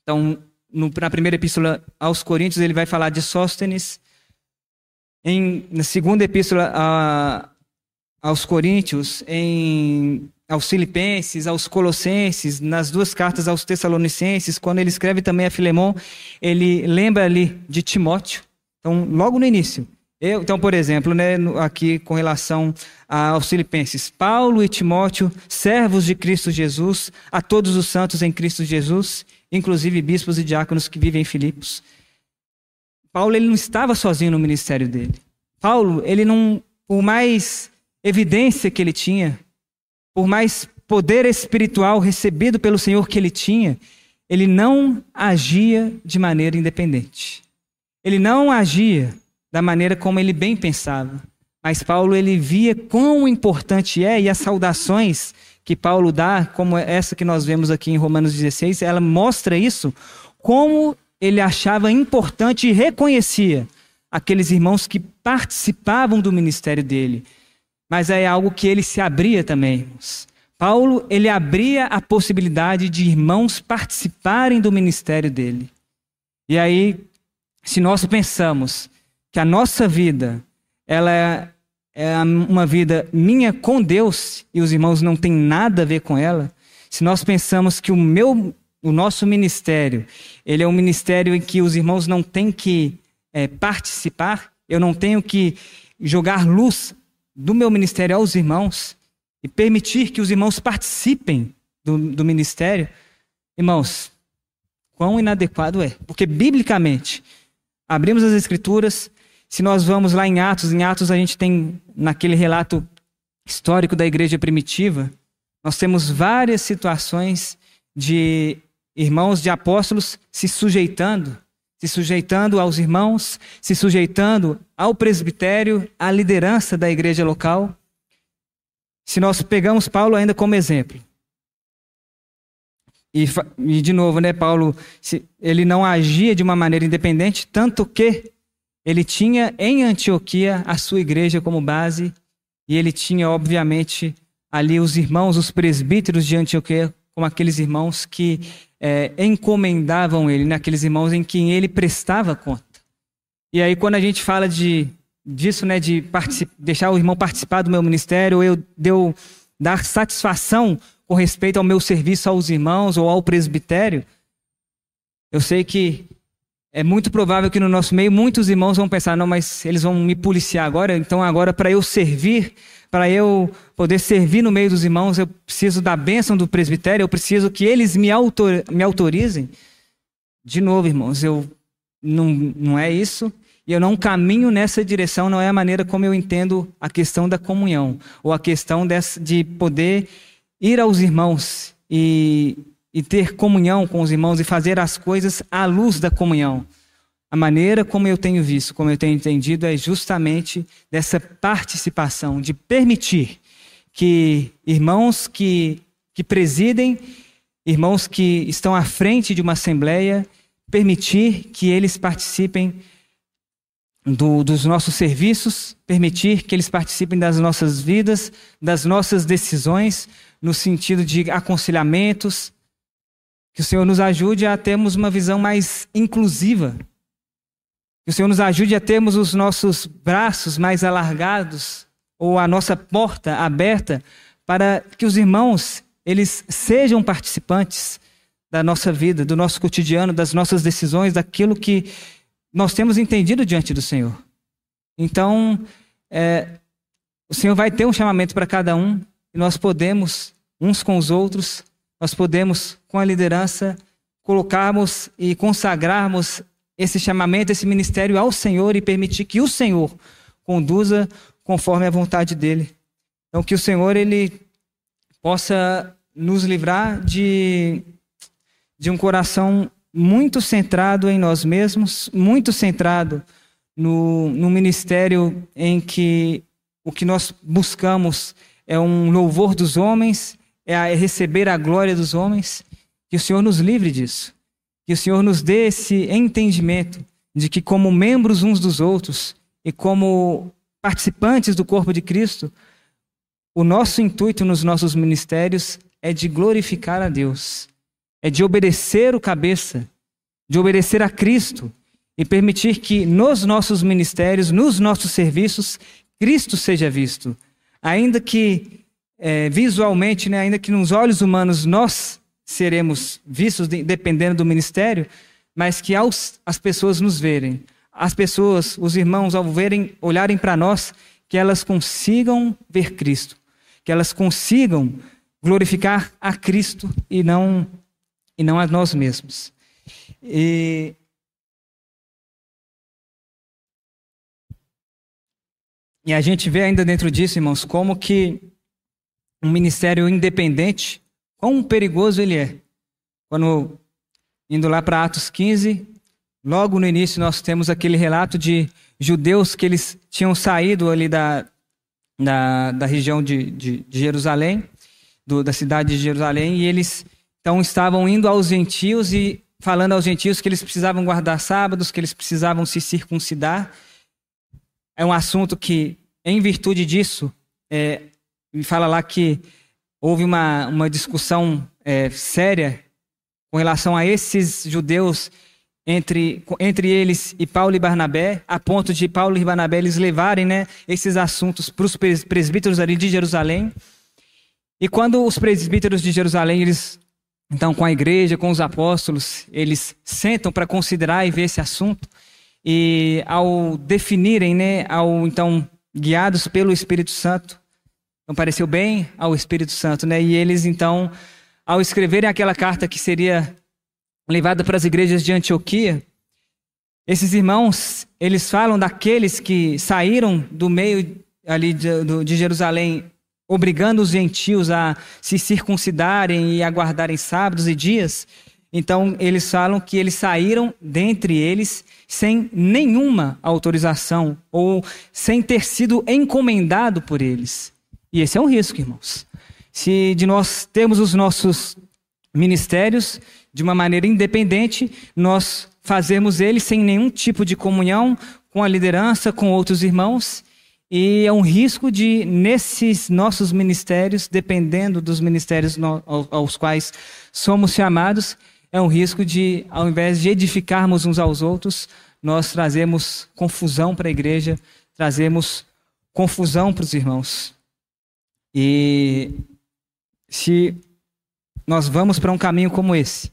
[SPEAKER 1] Então, no, na primeira epístola aos Coríntios, ele vai falar de Sóstenes. Em, na segunda epístola a, aos Coríntios, em, aos Filipenses, aos Colossenses, nas duas cartas aos Tessalonicenses, quando ele escreve também a Filemão, ele lembra ali de Timóteo. Então, logo no início, eu, então, por exemplo, né, aqui com relação aos Filipenses, Paulo e Timóteo, servos de Cristo Jesus, a todos os santos em Cristo Jesus, inclusive bispos e diáconos que vivem em Filipos. Paulo ele não estava sozinho no ministério dele. Paulo, ele não, por mais evidência que ele tinha, por mais poder espiritual recebido pelo Senhor que ele tinha, ele não agia de maneira independente. Ele não agia da maneira como ele bem pensava. Mas Paulo ele via quão importante é e as saudações que Paulo dá, como essa que nós vemos aqui em Romanos 16, ela mostra isso, como ele achava importante e reconhecia aqueles irmãos que participavam do ministério dele. Mas é algo que ele se abria também. Paulo, ele abria a possibilidade de irmãos participarem do ministério dele. E aí, se nós pensamos que a nossa vida ela é, é uma vida minha com Deus e os irmãos não têm nada a ver com ela, se nós pensamos que o meu, o nosso ministério, ele é um ministério em que os irmãos não têm que é, participar, eu não tenho que jogar luz do meu ministério aos irmãos e permitir que os irmãos participem do, do ministério, irmãos, quão inadequado é. Porque, biblicamente, abrimos as Escrituras, se nós vamos lá em Atos, em Atos a gente tem, naquele relato histórico da igreja primitiva, nós temos várias situações de irmãos de apóstolos se sujeitando, se sujeitando aos irmãos, se sujeitando ao presbitério, à liderança da igreja local. Se nós pegamos Paulo ainda como exemplo, e, e, de novo, né, Paulo, ele não agia de uma maneira independente, tanto que ele tinha em Antioquia a sua igreja como base, e ele tinha, obviamente, ali os irmãos, os presbíteros de Antioquia, como aqueles irmãos que é, encomendavam ele, né, aqueles irmãos em quem ele prestava conta. E aí, quando a gente fala de, disso, né, de deixar o irmão participar do meu ministério, eu, de eu dar satisfação com respeito ao meu serviço aos irmãos ou ao presbitério, eu sei que é muito provável que no nosso meio muitos irmãos vão pensar: não, mas eles vão me policiar agora, então agora para eu servir, para eu poder servir no meio dos irmãos, eu preciso da bênção do presbitério, eu preciso que eles me, autor, me autorizem. De novo, irmãos, eu não, não é isso. E eu não caminho nessa direção, não é a maneira como eu entendo a questão da comunhão, ou a questão dessa, de poder ir aos irmãos e, e ter comunhão com os irmãos e fazer as coisas à luz da comunhão. A maneira como eu tenho visto, como eu tenho entendido, é justamente dessa participação, de permitir que irmãos que, que presidem, irmãos que estão à frente de uma assembleia, permitir que eles participem do, dos nossos serviços, permitir que eles participem das nossas vidas, das nossas decisões, no sentido de aconselhamentos. Que o Senhor nos ajude a termos uma visão mais inclusiva. Que o Senhor nos ajude a termos os nossos braços mais alargados ou a nossa porta aberta para que os irmãos eles sejam participantes da nossa vida, do nosso cotidiano, das nossas decisões, daquilo que nós temos entendido diante do Senhor. Então, é, o Senhor vai ter um chamamento para cada um e nós podemos, uns com os outros, nós podemos, com a liderança, colocarmos e consagrarmos esse chamamento, esse ministério ao Senhor e permitir que o Senhor conduza conforme a vontade dele. Então, que o Senhor ele possa nos livrar de, de um coração muito centrado em nós mesmos, muito centrado no, no ministério em que o que nós buscamos é um louvor dos homens, é, receber a glória dos homens. Que o Senhor nos livre disso. Que o Senhor nos dê esse entendimento de que, como membros uns dos outros e como participantes do corpo de Cristo, o nosso intuito nos nossos ministérios é de glorificar a Deus é de obedecer o cabeça, de obedecer a Cristo e permitir que nos nossos ministérios, nos nossos serviços, Cristo seja visto. Ainda que é, visualmente, né, ainda que nos olhos humanos nós seremos vistos de, dependendo do ministério, mas que aos, as pessoas nos verem, as pessoas, os irmãos, ao verem, olharem para nós, que elas consigam ver Cristo, que elas consigam glorificar a Cristo e não e não a nós mesmos. E E a gente vê ainda dentro disso, irmãos, como que um ministério independente, quão perigoso ele é. Quando, indo lá para Atos 15, logo no início nós temos aquele relato de judeus que eles tinham saído ali da, da, da região de, de, de Jerusalém, do, da cidade de Jerusalém, e eles então estavam indo aos gentios e falando aos gentios que eles precisavam guardar sábados, que eles precisavam se circuncidar. É um assunto que, em virtude disso, é, me fala lá que houve uma, uma discussão é, séria com relação a esses judeus entre, entre eles e Paulo e Barnabé, a ponto de Paulo e Barnabé eles levarem né, esses assuntos para os presbíteros ali de Jerusalém. E quando os presbíteros de Jerusalém eles então, com a igreja, com os apóstolos, eles sentam para considerar e ver esse assunto. E ao definirem, né, ao então guiados pelo Espírito Santo, então pareceu bem ao Espírito Santo, né? E eles então, ao escreverem aquela carta que seria levada para as igrejas de Antioquia, esses irmãos, eles falam daqueles que saíram do meio ali de, de Jerusalém obrigando os gentios a se circuncidarem e a guardarem sábados e dias. Então, eles falam que eles saíram dentre eles sem nenhuma autorização ou sem ter sido encomendado por eles. E esse é um risco, irmãos. Se de nós termos os nossos ministérios de uma maneira independente, nós fazemos eles sem nenhum tipo de comunhão com a liderança, com outros irmãos, e é um risco de, nesses nossos ministérios, dependendo dos ministérios no, aos quais somos chamados, é um risco de, ao invés de edificarmos uns aos outros, nós trazemos confusão para a igreja, trazemos confusão para os irmãos. E se nós vamos para um caminho como esse,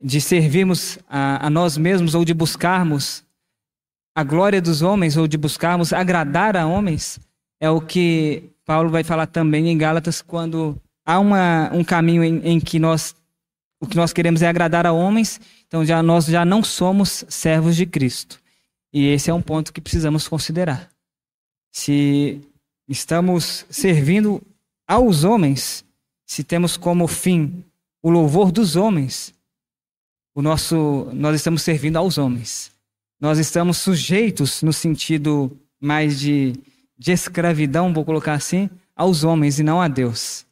[SPEAKER 1] de servirmos a, a nós mesmos ou de buscarmos a glória dos homens ou de buscarmos agradar a homens, é o que Paulo vai falar também em Gálatas, quando há uma, um caminho em, em que nós o que nós queremos é agradar a homens, então já nós já não somos servos de Cristo. E esse é um ponto que precisamos considerar. Se estamos servindo aos homens, se temos como fim o louvor dos homens, o nosso nós estamos servindo aos homens. Nós estamos sujeitos, no sentido mais de, de escravidão, vou colocar assim, aos homens e não a Deus.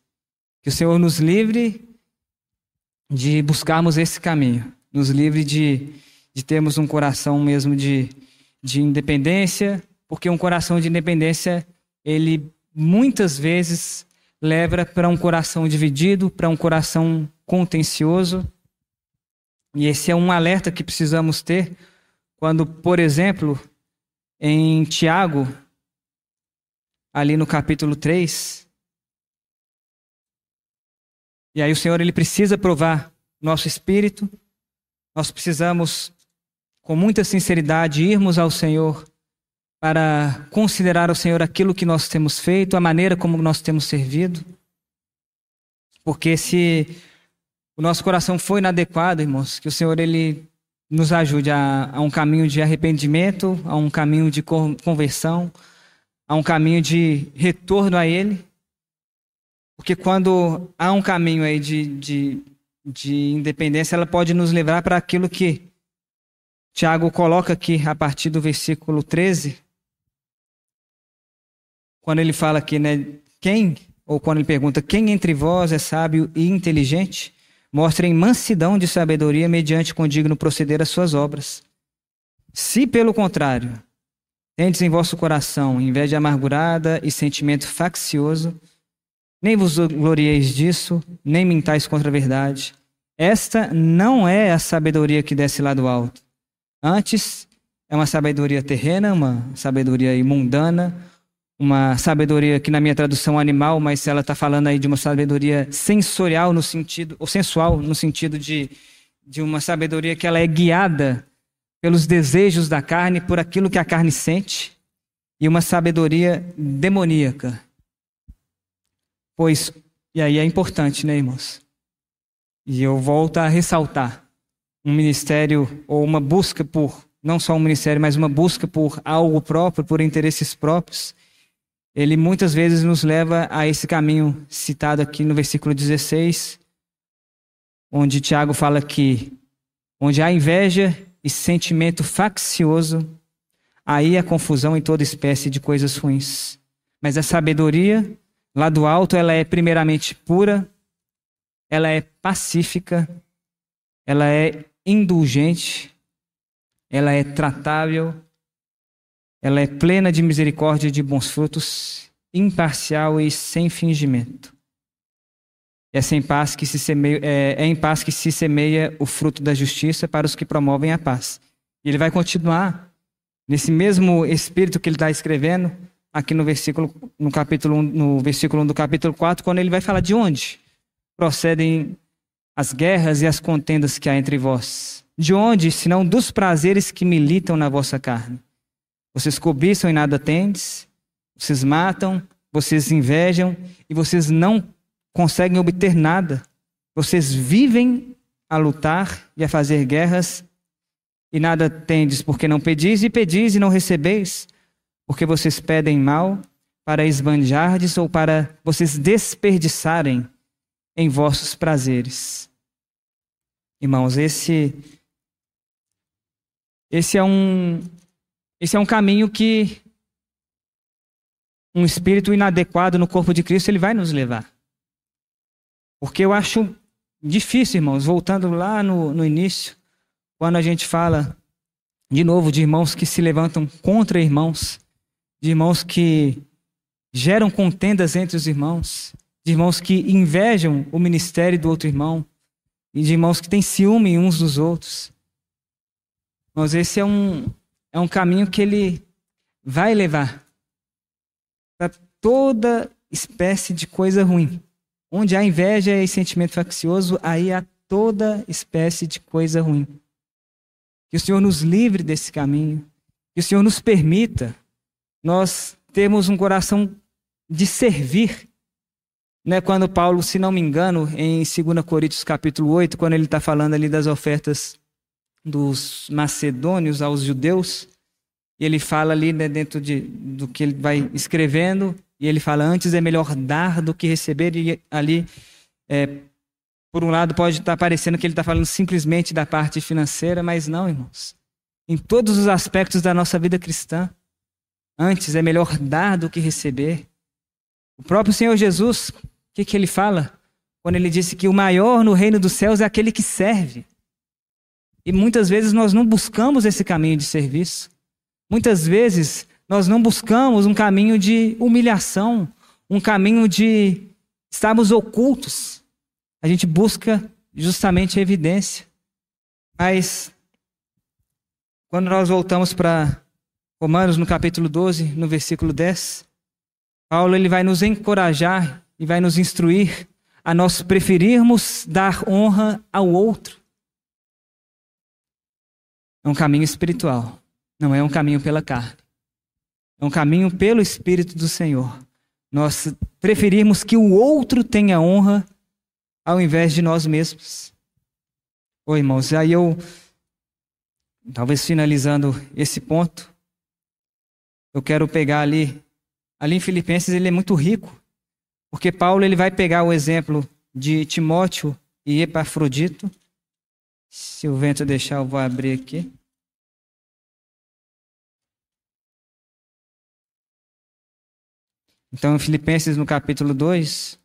[SPEAKER 1] Que o Senhor nos livre de buscarmos esse caminho, nos livre de, de termos um coração mesmo de, de independência, porque um coração de independência, ele muitas vezes leva para um coração dividido, para um coração contencioso. E esse é um alerta que precisamos ter quando, por exemplo, em Tiago, ali no capítulo 3, e aí o Senhor ele precisa provar nosso espírito. Nós precisamos com muita sinceridade irmos ao Senhor para considerar ao Senhor aquilo que nós temos feito, a maneira como nós temos servido. Porque se o nosso coração foi inadequado, irmãos, que o Senhor ele nos ajude a, a um caminho de arrependimento, a um caminho de conversão, a um caminho de retorno a Ele. Porque quando há um caminho aí de, de, de independência, ela pode nos levar para aquilo que Tiago coloca aqui a partir do versículo 13, quando ele fala aqui, né, quem, ou quando ele pergunta, quem entre vós é sábio e inteligente? Mostrem mansidão de sabedoria mediante condigno proceder às suas obras. Se, pelo contrário, tendes em vosso coração inveja amargurada e sentimento faccioso, nem vos glorieis disso, nem mintais contra a verdade. Esta não é a sabedoria que desce lá do alto. Antes, é uma sabedoria terrena, uma sabedoria imundana, uma sabedoria que na minha tradução animal, mas ela está falando aí de uma sabedoria sensorial no sentido, ou sensual no sentido de, de uma sabedoria que ela é guiada pelos desejos da carne, por aquilo que a carne sente, e uma sabedoria demoníaca. Pois, e aí é importante, né, irmãos? E eu volto a ressaltar um ministério ou uma busca por, não só um ministério, mas uma busca por algo próprio, por interesses próprios, ele muitas vezes nos leva a esse caminho citado aqui no versículo 16, onde Tiago fala que onde há inveja e sentimento faccioso, aí há confusão em toda espécie de coisas ruins. Mas a sabedoria, lá do alto, ela é primeiramente pura, ela é pacífica, ela é indulgente, ela é tratável, ela é plena de misericórdia e de bons frutos, imparcial e sem fingimento. É, paz que se semeia, é, é em paz que se semeia o fruto da justiça para os que promovem a paz. E ele vai continuar nesse mesmo espírito que ele está escrevendo aqui no versículo no capítulo no versículo 1 do capítulo 4, quando ele vai falar de onde procedem as guerras e as contendas que há entre vós. De onde, senão dos prazeres que militam na vossa carne? Vocês cobiçam e nada tendes, vocês matam, vocês invejam e vocês não conseguem obter nada. Vocês vivem a lutar e a fazer guerras e nada tendes, porque não pedis, e pedis e não recebeis, porque vocês pedem mal para esbanjardes ou para vocês desperdiçarem em vossos prazeres. irmãos, esse esse é um esse é um caminho que um espírito inadequado no corpo de Cristo ele vai nos levar. Porque eu acho difícil, irmãos, voltando lá no, no início, quando a gente fala de novo de irmãos que se levantam contra irmãos, de irmãos que geram contendas entre os irmãos, de irmãos que invejam o ministério do outro irmão, e de irmãos que têm ciúme uns dos outros. Mas esse é um, é um caminho que ele vai levar para toda espécie de coisa ruim. Onde há inveja e sentimento faccioso, aí há toda espécie de coisa ruim. Que o Senhor nos livre desse caminho. Que o Senhor nos permita nós termos um coração de servir. Né, quando Paulo, se não me engano, em 2 Coríntios capítulo 8, quando ele está falando ali das ofertas dos macedônios aos judeus, e ele fala ali né, dentro de, do que ele vai escrevendo, e ele fala: antes é melhor dar do que receber. E ali, é, por um lado, pode estar parecendo que ele está falando simplesmente da parte financeira, mas não, irmãos. Em todos os aspectos da nossa vida cristã, antes é melhor dar do que receber. O próprio Senhor Jesus, o que, que ele fala? Quando ele disse que o maior no reino dos céus é aquele que serve. E muitas vezes nós não buscamos esse caminho de serviço. Muitas vezes nós não buscamos um caminho de humilhação, um caminho de estarmos ocultos. A gente busca justamente a evidência. Mas, quando nós voltamos para Romanos, no capítulo 12, no versículo 10, Paulo ele vai nos encorajar e vai nos instruir a nós preferirmos dar honra ao outro. É um caminho espiritual, não é um caminho pela carne. É um caminho pelo Espírito do Senhor. Nós preferirmos que o outro tenha honra ao invés de nós mesmos. Oi, irmãos, aí eu, talvez finalizando esse ponto, eu quero pegar ali, ali em Filipenses ele é muito rico, porque Paulo ele vai pegar o exemplo de Timóteo e Epafrodito. Se o vento deixar, eu vou abrir aqui. Então, Filipenses no capítulo 2,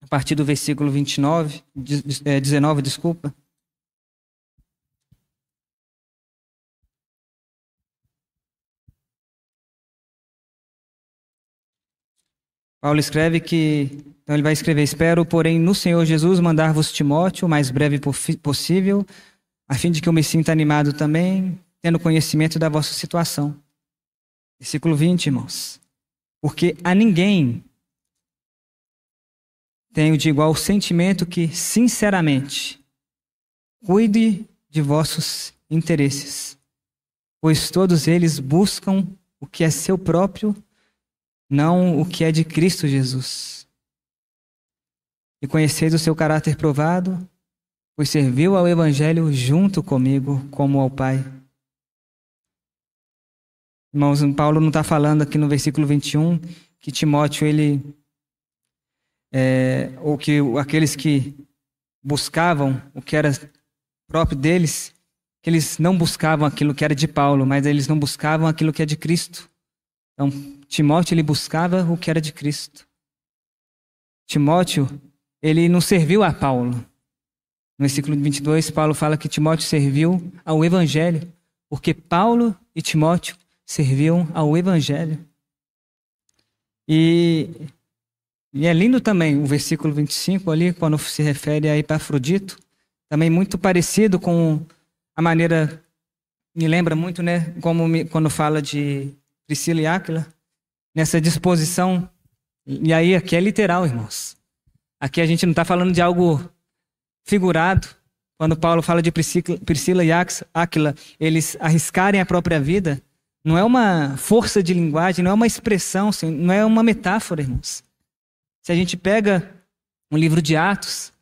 [SPEAKER 1] a partir do versículo 29, 19, é, desculpa. Paulo escreve que, então ele vai escrever: Espero, porém, no Senhor Jesus mandar-vos Timóteo o mais breve possível, a fim de que eu me sinta animado também, tendo conhecimento da vossa situação Versículo 20, irmãos. Porque a ninguém tenho de igual sentimento que, sinceramente, cuide de vossos interesses, pois todos eles buscam o que é seu próprio, não o que é de Cristo Jesus. E conheceis o seu caráter provado, pois serviu ao Evangelho junto comigo, como ao Pai. Irmãos, Paulo não está falando aqui no versículo 21 que Timóteo, ele. É, ou que aqueles que buscavam o que era próprio deles, que eles não buscavam aquilo que era de Paulo, mas eles não buscavam aquilo que é de Cristo. Então, Timóteo, ele buscava o que era de Cristo. Timóteo, ele não serviu a Paulo. No versículo 22, Paulo fala que Timóteo serviu ao Evangelho, porque Paulo e Timóteo serviam ao Evangelho. E, e é lindo também o versículo 25 ali, quando se refere a Epafrodito, também muito parecido com a maneira, me lembra muito, né, como me, quando fala de Priscila e Áquila, nessa disposição, e aí aqui é literal, irmãos. Aqui a gente não está falando de algo figurado, quando Paulo fala de Priscila e Áquila, eles arriscarem a própria vida, não é uma força de linguagem, não é uma expressão, não é uma metáfora, irmãos. Se a gente pega um livro de Atos,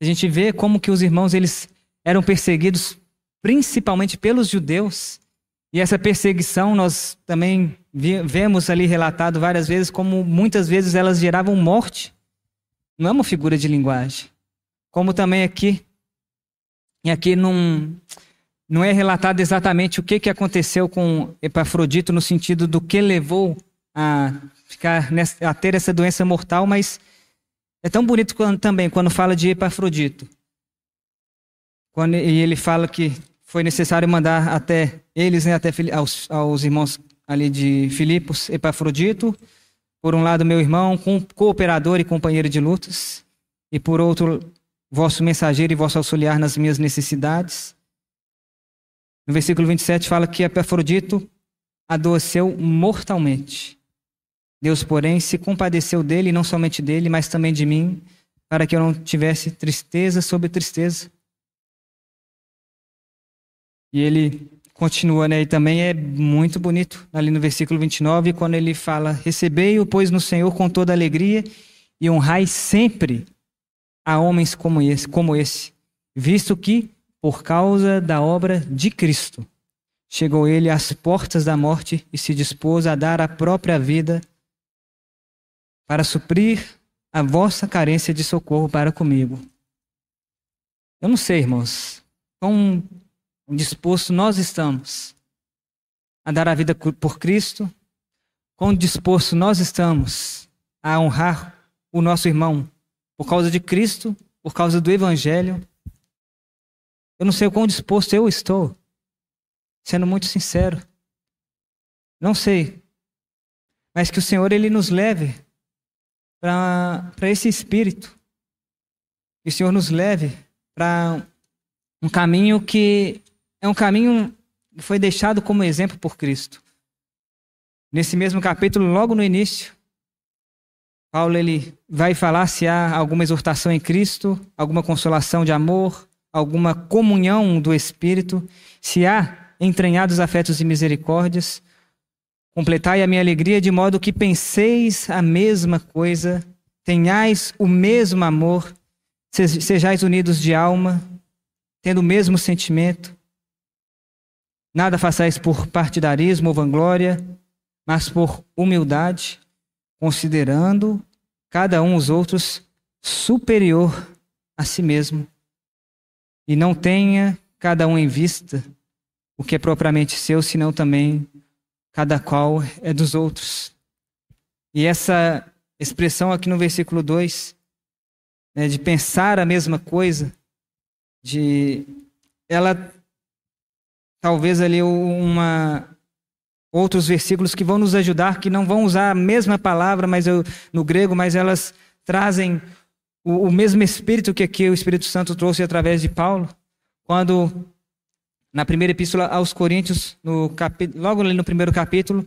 [SPEAKER 1] a gente vê como que os irmãos eles eram perseguidos principalmente pelos judeus. E essa perseguição nós também vemos ali relatado várias vezes como muitas vezes elas geravam morte. Não é uma figura de linguagem. como também aqui. E aqui não, não é relatado exatamente o que, que aconteceu com Epafrodito no sentido do que levou a ficar nessa, a ter essa doença mortal, mas é tão bonito quando, também quando fala de Epafrodito. Quando, e ele fala que foi necessário mandar até eles, né, até aos, aos irmãos ali de Filipos, Epafrodito, por um lado meu irmão, cooperador e companheiro de lutas, e por outro vosso mensageiro e vosso auxiliar nas minhas necessidades. No versículo 27 fala que Epafrodito adoeceu mortalmente. Deus, porém, se compadeceu dele, não somente dele, mas também de mim, para que eu não tivesse tristeza sobre tristeza. E ele continua, né? E também é muito bonito ali no versículo 29, quando ele fala: Recebei-o, pois, no Senhor com toda alegria, e honrai sempre a homens como esse, como esse, visto que, por causa da obra de Cristo, chegou ele às portas da morte e se dispôs a dar a própria vida para suprir a vossa carência de socorro para comigo. Eu não sei, irmãos, quão disposto nós estamos a dar a vida por Cristo, quão disposto nós estamos a honrar o nosso irmão por causa de Cristo, por causa do Evangelho. Eu não sei o quão disposto eu estou, sendo muito sincero. Não sei. Mas que o Senhor ele nos leve para esse espírito. Que o Senhor nos leve para um caminho que é um caminho que foi deixado como exemplo por Cristo. Nesse mesmo capítulo, logo no início, Paulo ele vai falar se há alguma exortação em Cristo, alguma consolação de amor, alguma comunhão do Espírito, se há entranhados afetos e misericórdias. Completai a minha alegria de modo que penseis a mesma coisa, tenhais o mesmo amor, sejais unidos de alma, tendo o mesmo sentimento. Nada façais por partidarismo ou vanglória, mas por humildade, considerando cada um os outros superior a si mesmo, e não tenha cada um em vista o que é propriamente seu, senão também cada qual é dos outros. E essa expressão aqui no versículo 2, né, de pensar a mesma coisa, de ela talvez ali uma outros versículos que vão nos ajudar, que não vão usar a mesma palavra mas eu, no grego, mas elas trazem o, o mesmo espírito que aqui o Espírito Santo trouxe através de Paulo, quando na primeira epístola aos Coríntios, no logo ali no primeiro capítulo,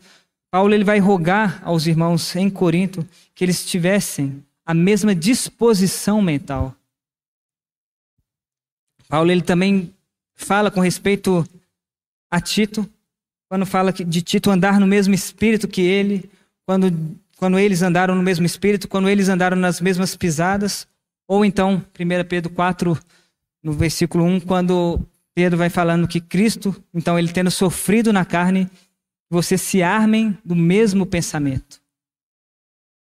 [SPEAKER 1] Paulo ele vai rogar aos irmãos em Corinto que eles tivessem a mesma disposição mental. Paulo ele também fala com respeito a Tito, quando fala de Tito andar no mesmo espírito que ele, quando, quando eles andaram no mesmo espírito, quando eles andaram nas mesmas pisadas, ou então, 1 Pedro 4, no versículo 1, quando Pedro vai falando que Cristo, então ele tendo sofrido na carne, vocês se armem do mesmo pensamento.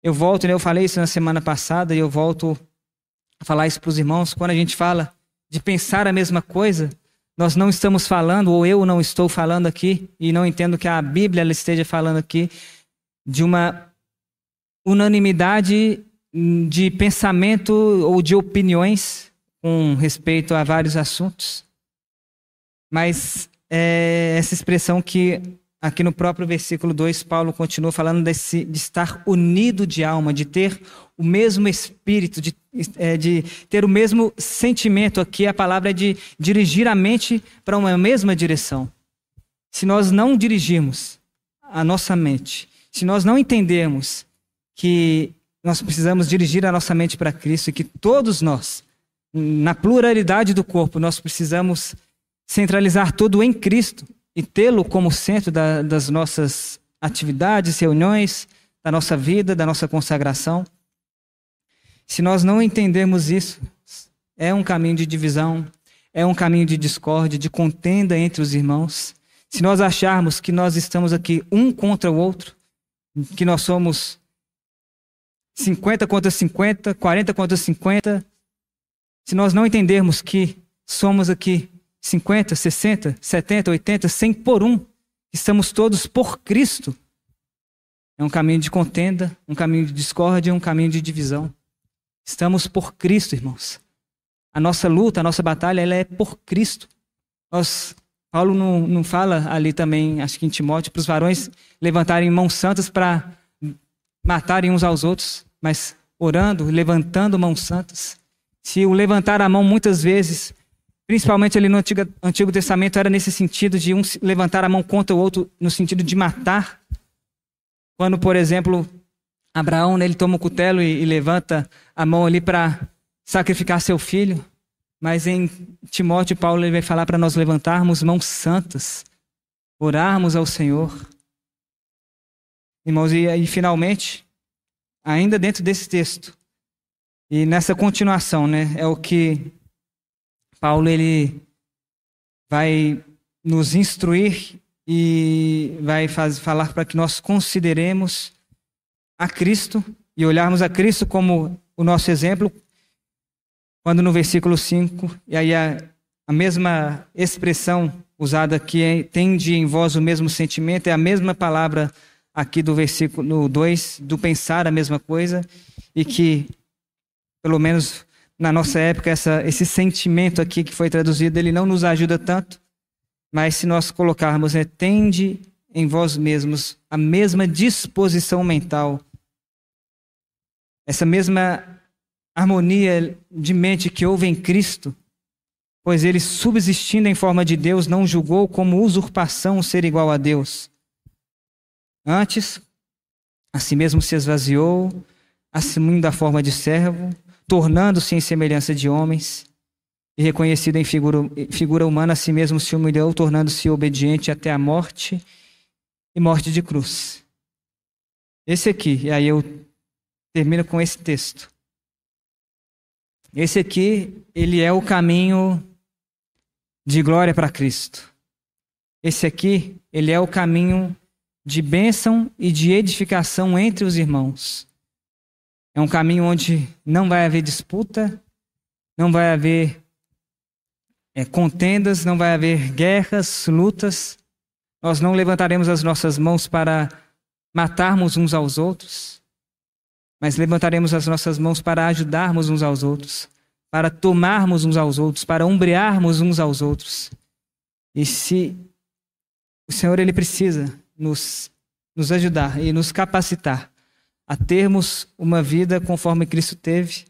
[SPEAKER 1] Eu volto, né, eu falei isso na semana passada e eu volto a falar isso para os irmãos, quando a gente fala de pensar a mesma coisa, nós não estamos falando, ou eu não estou falando aqui, e não entendo que a Bíblia esteja falando aqui, de uma unanimidade de pensamento ou de opiniões com respeito a vários assuntos. Mas é essa expressão que aqui no próprio versículo 2, Paulo continua falando desse, de estar unido de alma, de ter o mesmo espírito, de, é, de ter o mesmo sentimento. Aqui a palavra é de dirigir a mente para uma mesma direção. Se nós não dirigirmos a nossa mente, se nós não entendermos que nós precisamos dirigir a nossa mente para Cristo e que todos nós, na pluralidade do corpo, nós precisamos centralizar tudo em Cristo, e tê-lo como centro da, das nossas atividades, reuniões, da nossa vida, da nossa consagração. Se nós não entendermos isso, é um caminho de divisão, é um caminho de discórdia, de contenda entre os irmãos. Se nós acharmos que nós estamos aqui um contra o outro, que nós somos 50 contra 50, 40 contra 50, se nós não entendermos que somos aqui 50, 60, 70, 80, 100 por um, estamos todos por Cristo, é um caminho de contenda, um caminho de discórdia, um caminho de divisão. Estamos por Cristo, irmãos. A nossa luta, a nossa batalha, ela é por Cristo. Nós, Paulo não, não fala ali também, acho que em Timóteo, para os varões levantarem mãos santas para matarem uns aos outros, mas orando, levantando mãos santas. Se o levantar a mão muitas vezes, principalmente ali no Antigo, Antigo Testamento, era nesse sentido de um levantar a mão contra o outro, no sentido de matar. Quando, por exemplo, Abraão né, ele toma o cutelo e, e levanta a mão ali para sacrificar seu filho, mas em Timóteo Paulo ele vai falar para nós levantarmos mãos santas, orarmos ao Senhor. Irmãos, e, e finalmente, ainda dentro desse texto, e nessa continuação, né, é o que Paulo ele vai nos instruir e vai faz, falar para que nós consideremos a Cristo e olharmos a Cristo como o nosso exemplo, quando no versículo 5, e aí a, a mesma expressão usada aqui é, tende em vós o mesmo sentimento, é a mesma palavra aqui do versículo 2, do pensar a mesma coisa, e que, pelo menos na nossa época, essa, esse sentimento aqui que foi traduzido, ele não nos ajuda tanto, mas se nós colocarmos, é, tende em vós mesmos a mesma disposição mental, essa mesma harmonia de mente que houve em Cristo, pois ele, subsistindo em forma de Deus, não julgou como usurpação ser igual a Deus. Antes, a si mesmo se esvaziou, assumindo a forma de servo, tornando-se em semelhança de homens e reconhecido em figura, figura humana, a si mesmo se humilhou, tornando-se obediente até a morte e morte de cruz. Esse aqui, e aí eu termino com esse texto. Esse aqui, ele é o caminho de glória para Cristo. Esse aqui, ele é o caminho de bênção e de edificação entre os irmãos. É um caminho onde não vai haver disputa, não vai haver é, contendas, não vai haver guerras, lutas. Nós não levantaremos as nossas mãos para matarmos uns aos outros, mas levantaremos as nossas mãos para ajudarmos uns aos outros, para tomarmos uns aos outros, para ombrearmos uns aos outros. E se o Senhor ele precisa nos, nos ajudar e nos capacitar a termos uma vida conforme Cristo teve,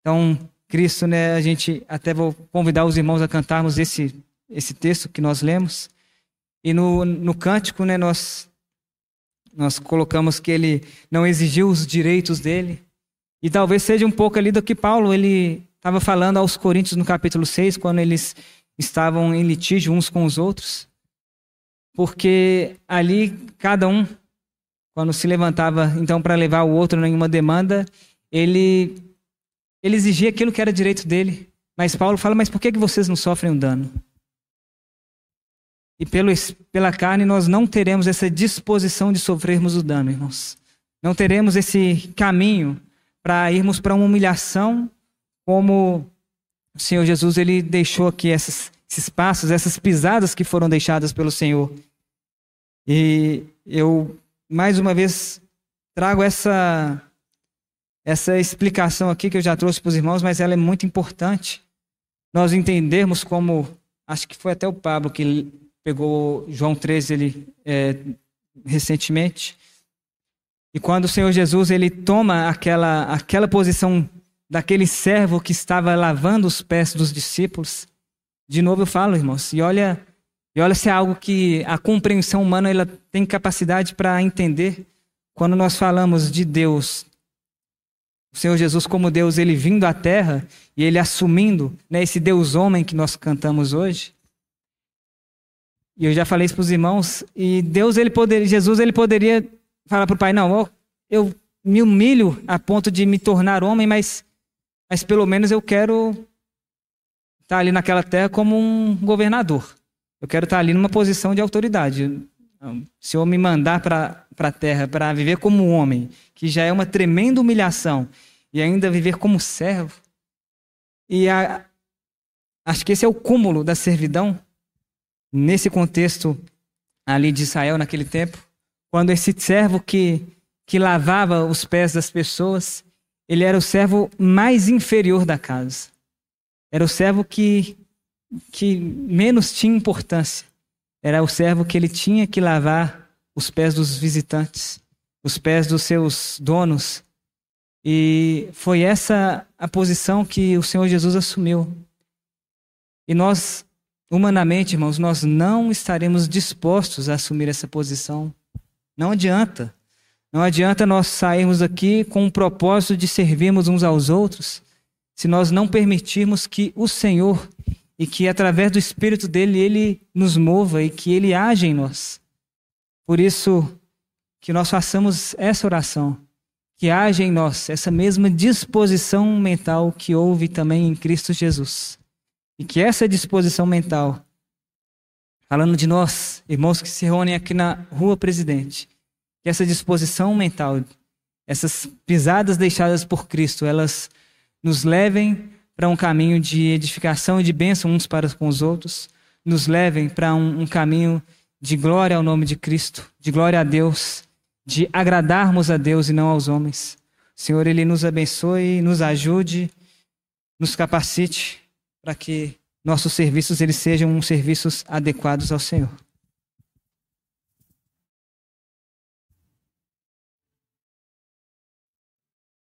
[SPEAKER 1] então Cristo, né, a gente até vou convidar os irmãos a cantarmos esse, esse texto que nós lemos. E no, no cântico, né, nós, nós colocamos que ele não exigiu os direitos dele. E talvez seja um pouco ali do que Paulo ele estava falando aos Coríntios no capítulo 6, quando eles estavam em litígio uns com os outros. Porque ali cada um, quando se levantava então para levar o outro em uma demanda, ele ele exigia aquilo que era direito dele. Mas Paulo fala: Mas por que, que vocês não sofrem um dano? E pelo, pela carne nós não teremos essa disposição de sofrermos o dano, irmãos. Não teremos esse caminho para irmos para uma humilhação, como o Senhor Jesus ele deixou aqui esses, esses passos, essas pisadas que foram deixadas pelo Senhor. E eu, mais uma vez, trago essa essa explicação aqui que eu já trouxe para os irmãos, mas ela é muito importante. Nós entendermos como, acho que foi até o Pablo que pegou João 13 ele, é, recentemente, e quando o Senhor Jesus ele toma aquela, aquela posição daquele servo que estava lavando os pés dos discípulos, de novo eu falo, irmãos, e olha, e olha se é algo que a compreensão humana ela tem capacidade para entender. Quando nós falamos de Deus o Senhor Jesus como Deus, ele vindo à terra e ele assumindo né, esse Deus homem que nós cantamos hoje. E eu já falei isso para os irmãos, e Deus, ele poderia, Jesus, ele poderia falar para o Pai, não, eu me humilho a ponto de me tornar homem, mas, mas pelo menos eu quero estar ali naquela terra como um governador. Eu quero estar ali numa posição de autoridade. Se eu me mandar para a terra para viver como homem, que já é uma tremenda humilhação, e ainda viver como servo, E a, acho que esse é o cúmulo da servidão nesse contexto ali de Israel naquele tempo, quando esse servo que, que lavava os pés das pessoas, ele era o servo mais inferior da casa. Era o servo que, que menos tinha importância. Era o servo que ele tinha que lavar os pés dos visitantes, os pés dos seus donos. E foi essa a posição que o Senhor Jesus assumiu. E nós, humanamente, irmãos, nós não estaremos dispostos a assumir essa posição. Não adianta. Não adianta nós sairmos aqui com o propósito de servirmos uns aos outros, se nós não permitirmos que o Senhor e que através do Espírito dele ele nos mova e que ele age em nós. Por isso que nós façamos essa oração, que haja em nós essa mesma disposição mental que houve também em Cristo Jesus. E que essa disposição mental, falando de nós, irmãos que se reúnem aqui na Rua Presidente, que essa disposição mental, essas pisadas deixadas por Cristo, elas nos levem para um caminho de edificação e de bênção uns para com os outros, nos levem para um, um caminho de glória ao nome de Cristo, de glória a Deus, de agradarmos a Deus e não aos homens. Senhor, Ele nos abençoe, nos ajude, nos capacite para que nossos serviços eles sejam serviços adequados ao Senhor.